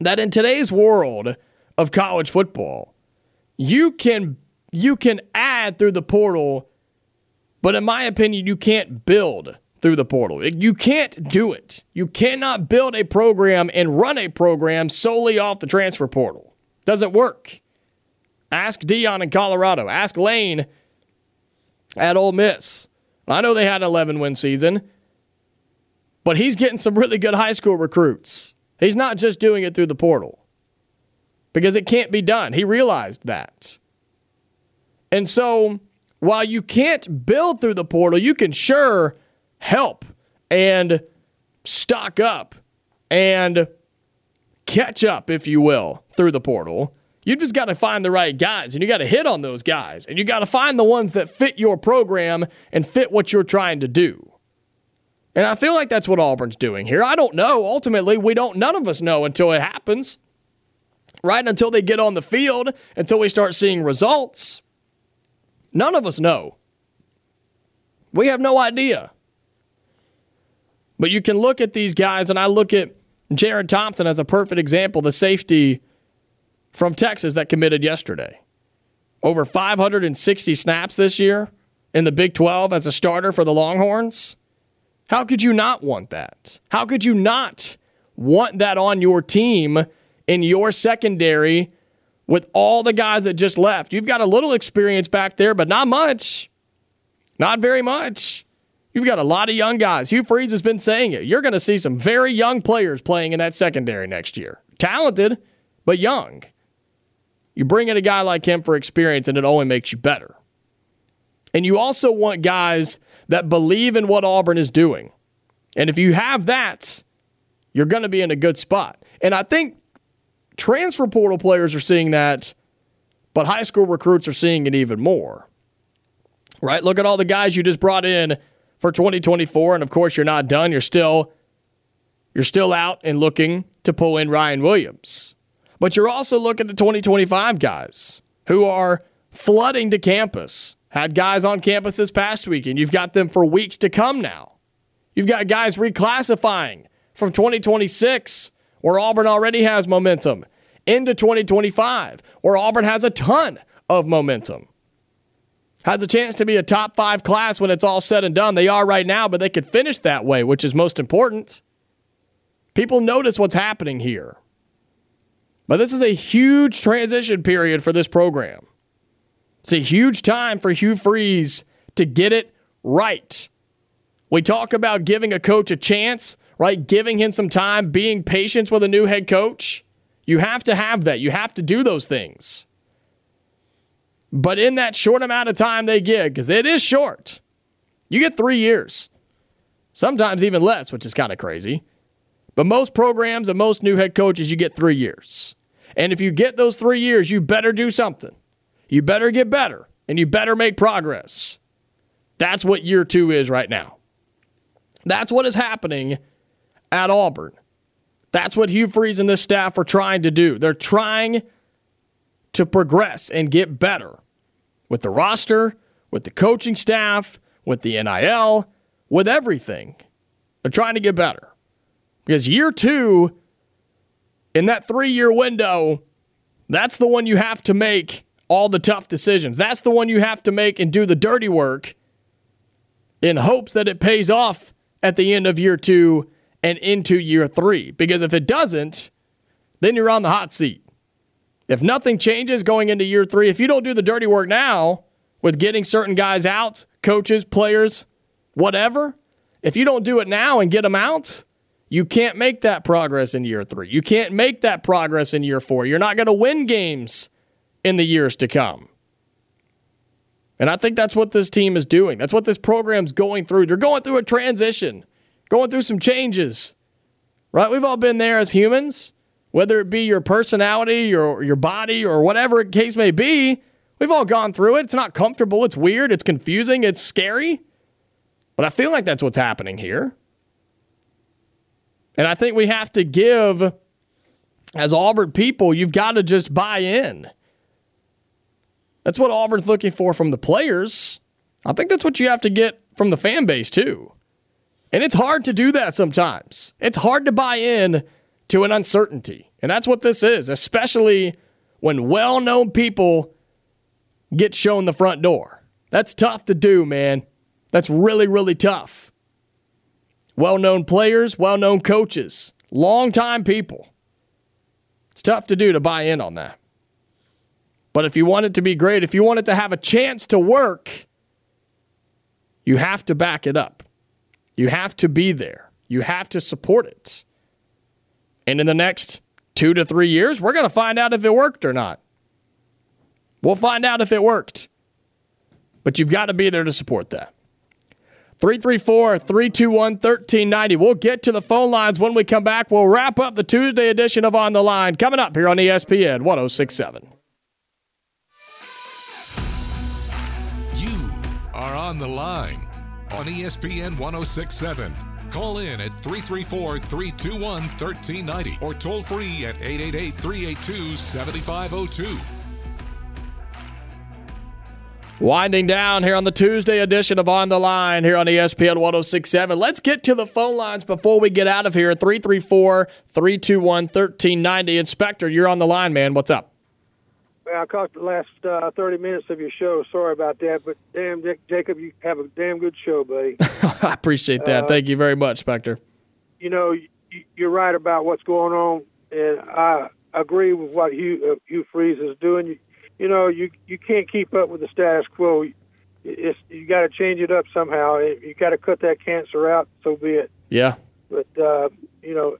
that in today's world of college football, you can you can add through the portal, but in my opinion, you can't build through the portal. You can't do it. You cannot build a program and run a program solely off the transfer portal. Doesn't work. Ask Deion in Colorado. Ask Lane at Ole Miss. I know they had an 11 win season, but he's getting some really good high school recruits. He's not just doing it through the portal because it can't be done. He realized that. And so while you can't build through the portal, you can sure help and stock up and catch up, if you will, through the portal. You just got to find the right guys and you got to hit on those guys and you got to find the ones that fit your program and fit what you're trying to do. And I feel like that's what Auburn's doing here. I don't know. Ultimately, we don't, none of us know until it happens, right? Until they get on the field, until we start seeing results. None of us know. We have no idea. But you can look at these guys, and I look at Jerrin Thompson as a perfect example, the safety from Texas that committed yesterday. Over 560 snaps this year in the Big 12 as a starter for the Longhorns. How could you not want that? How could you not want that on your team in your secondary with all the guys that just left? You've got a little experience back there, but not much. Not very much. You've got a lot of young guys. Hugh Freeze has been saying it. You're going to see some very young players playing in that secondary next year. Talented, but young. You bring in a guy like him for experience, and it only makes you better. And you also want guys that believe in what Auburn is doing. And if you have that, you're going to be in a good spot. And I think transfer portal players are seeing that, but high school recruits are seeing it even more. Right? Look at all the guys you just brought in for 2024 and of course you're not done. You're still you're still out and looking to pull in Ryan Williams. But you're also looking at 2025 guys who are flooding to campus. Had guys on campus this past week, and you've got them for weeks to come now. You've got guys reclassifying from 2026, where Auburn already has momentum, into 2025, where Auburn has a ton of momentum. Has a chance to be a top five class when it's all said and done. They are right now, but they could finish that way, which is most important. People notice what's happening here. But this is a huge transition period for this program. It's a huge time for Hugh Freeze to get it right. We talk about giving a coach a chance, right? Giving him some time, being patient with a new head coach. You have to have that. You have to do those things. But in that short amount of time they give, because it is short, you get three years, sometimes even less, which is kind of crazy. But most programs and most new head coaches, you get three years. And if you get those three years, you better do something. You better get better and you better make progress. That's what year two is right now. That's what is happening at Auburn. That's what Hugh Freeze and this staff are trying to do. They're trying to progress and get better with the roster, with the coaching staff, with the NIL, with everything. They're trying to get better. Because year two, in that three year window, that's the one you have to make all the tough decisions. That's the one you have to make and do the dirty work in hopes that it pays off at the end of year two and into year three. Because if it doesn't, then you're on the hot seat. If nothing changes going into year three, if you don't do the dirty work now with getting certain guys out, coaches, players, whatever, if you don't do it now and get them out, you can't make that progress in year three. You can't make that progress in year four. You're not going to win games in the years to come. And I think that's what this team is doing. That's what this program's going through. They're going through a transition, going through some changes. Right? We've all been there as humans, whether it be your personality, your your body, or whatever case may be. We've all gone through it. It's not comfortable, it's weird, it's confusing, it's scary. But I feel like that's what's happening here. And I think we have to give as Auburn people, you've got to just buy in. That's what Auburn's looking for from the players. I think that's what you have to get from the fan base, too. And it's hard to do that sometimes. It's hard to buy in to an uncertainty. And that's what this is, especially when well known people get shown the front door. That's tough to do, man. That's really, really tough. Well known players, well known coaches, long-time people. It's tough to do to buy in on that. But if you want it to be great, if you want it to have a chance to work, you have to back it up. You have to be there. You have to support it. And in the next two to three years, we're going to find out if it worked or not. We'll find out if it worked. But you've got to be there to support that. 334 321 1390. We'll get to the phone lines when we come back. We'll wrap up the Tuesday edition of On the Line coming up here on ESPN 1067.
You are on the line on ESPN 1067. Call in at 334 321 1390 or toll free at 888 382 7502.
Winding down here on the Tuesday edition of On the Line here on ESPN 1067. Let's get to the phone lines before we get out of here. 334 321 1390. Inspector, you're on the line, man. What's up?
I caught the last uh, 30 minutes of your show. Sorry about that, but damn, Jacob, you have a damn good show, buddy. [laughs]
I appreciate that. Uh, Thank you very much, Spectre.
You know, you're right about what's going on, and I agree with what Hugh, uh, Hugh Freeze is doing. You, you know, you you can't keep up with the status quo. It's, you got to change it up somehow. You got to cut that cancer out. So be it.
Yeah.
But uh, you know,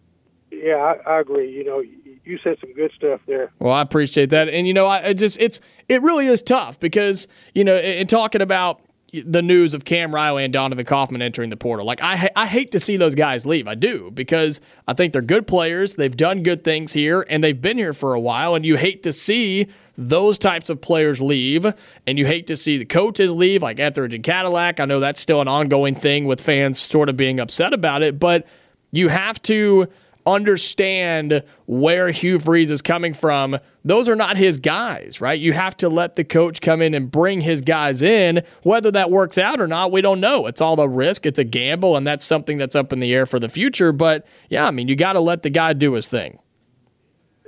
yeah, I, I agree. You know, you said some good stuff there.
Well, I appreciate that, and you know, I, I just it's it really is tough because you know, in, in talking about the news of Cam Riley and Donovan Kaufman entering the portal. Like I, I hate to see those guys leave. I do because I think they're good players. They've done good things here, and they've been here for a while. And you hate to see those types of players leave, and you hate to see the coaches leave, like Etheridge and Cadillac. I know that's still an ongoing thing with fans sort of being upset about it, but you have to understand where Hugh Freeze is coming from. Those are not his guys, right? You have to let the coach come in and bring his guys in. Whether that works out or not, we don't know. It's all a risk, it's a gamble, and that's something that's up in the air for the future. But yeah, I mean, you got to let the guy do his thing.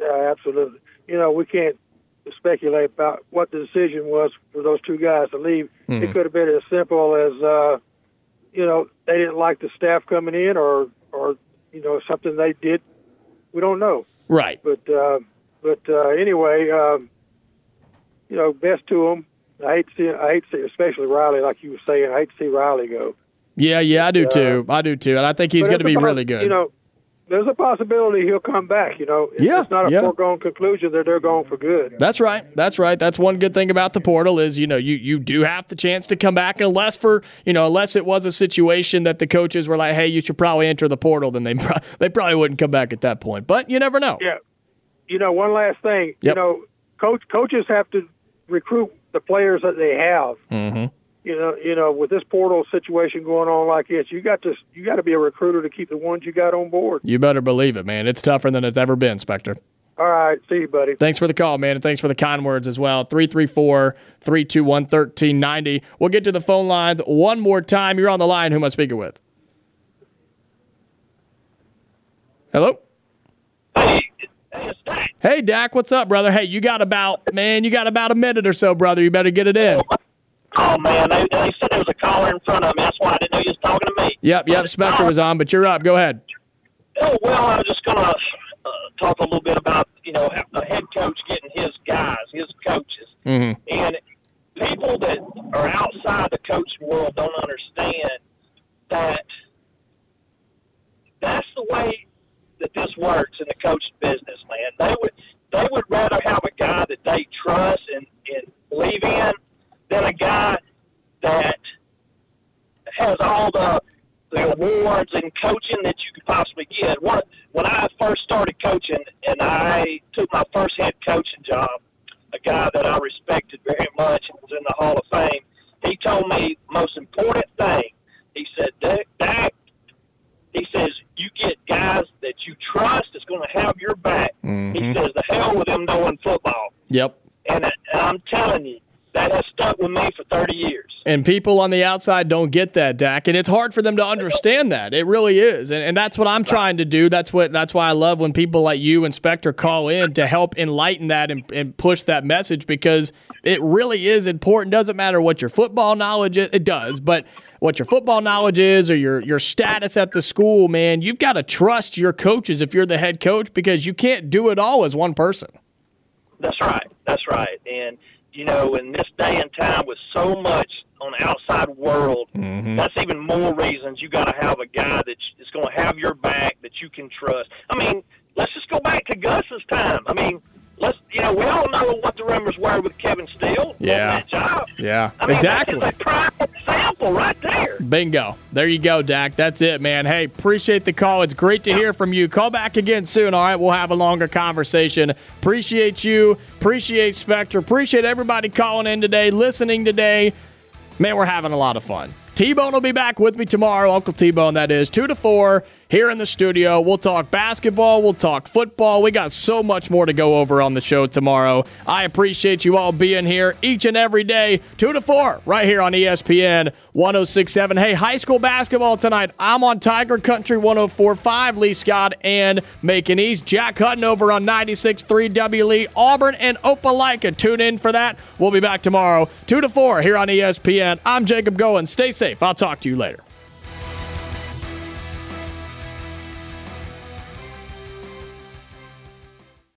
Yeah, absolutely. You know, we can't speculate about what the decision was for those two guys to leave. Mm-hmm. It could have been as simple as, uh, you know, they didn't like the staff coming in, or or you know something they did. We don't know.
Right.
But uh, but uh, anyway, um, you know, best to them. I hate to see, I hate to see, especially Riley, like you were saying. I hate to see Riley go.
Yeah, yeah, I do uh, too. I do too, and I think he's going to be really good.
You know, there's a possibility he'll come back. You know, it's,
yeah,
it's not a
yeah.
foregone conclusion that they're going for good.
That's right. That's right. That's one good thing about the portal is you know you you do have the chance to come back unless for you know unless it was a situation that the coaches were like, hey, you should probably enter the portal, then they they probably wouldn't come back at that point. But you never know.
Yeah. You know, one last thing. Yep. You know, coach coaches have to recruit the players that they have.
Mm-hmm
you know, you know, with this portal situation going on like this, you got to you got to be a recruiter to keep the ones you got on board.
You better believe it, man. It's tougher than it's ever been, Spectre.
All right. See you, buddy.
Thanks for the call, man, and thanks for the kind words as well. 334 321 1390. We'll get to the phone lines one more time. You're on the line. Who am I speaking with? Hello?
Hey, it's Dak.
Hey, Dak, what's up, brother? Hey, you got about, man, you got about a minute or so, brother. You better get it in.
Oh man, they, they said there was a caller in front of me. That's why I didn't know you was talking to me.
Yep, yep. Spectre was on, but you're up. Go ahead.
Oh well, I was just gonna uh, talk a little bit about you know a head coach getting his guys, his coaches,
mm-hmm.
and people that are outside the coaching world don't understand that that's the way that this works in the coaching business, man. They would they would rather have a guy that they trust and, and believe in than a guy that has all the the awards and coaching that you could possibly get. When, when I first started coaching and I took my first head coaching job, a guy that I respected very much and was in the Hall of Fame, he told me most important thing. He said, Dak, he says, you get guys that you trust that's going to have your back.
Mm-hmm.
He says, the hell with them knowing football.
Yep.
And, and I'm telling you, that has stuck with me for 30 years.
And people on the outside don't get that, Dak, and it's hard for them to understand that. It really is, and, and that's what I'm trying to do. That's what that's why I love when people like you and Spectre call in to help enlighten that and, and push that message because it really is important. Doesn't matter what your football knowledge is, it does, but what your football knowledge is or your your status at the school, man, you've got to trust your coaches if you're the head coach because you can't do it all as one person.
That's right. That's right. And you know, in this day and time with so much on the outside world,
mm-hmm.
that's even more reasons you got to have a guy that's going to have your back that you can trust. I mean, let's just go back to Gus's time. I mean, let's you know we all know what the rumors were with Kevin Steele.
Yeah,
that job.
Yeah,
I mean,
exactly.
That's a prime example right there.
Bingo. There you go, Dak. That's it, man. Hey, appreciate the call. It's great to hear from you. Call back again soon. All right, we'll have a longer conversation. Appreciate you. Appreciate Spectre. Appreciate everybody calling in today, listening today. Man, we're having a lot of fun. T Bone will be back with me tomorrow. Uncle T Bone, that is, 2 to 4 here in the studio. We'll talk basketball, we'll talk football. We got so much more to go over on the show tomorrow. I appreciate you all being here each and every day, 2 to 4, right here on ESPN 1067. Hey, high school basketball tonight. I'm on Tiger Country 1045, Lee Scott and Macon East. Jack Hutton over on 96.3 W Lee, Auburn and Opelika. Tune in for that. We'll be back tomorrow, 2 to 4 here on ESPN. I'm Jacob Goins. Stay safe. I'll talk to you later.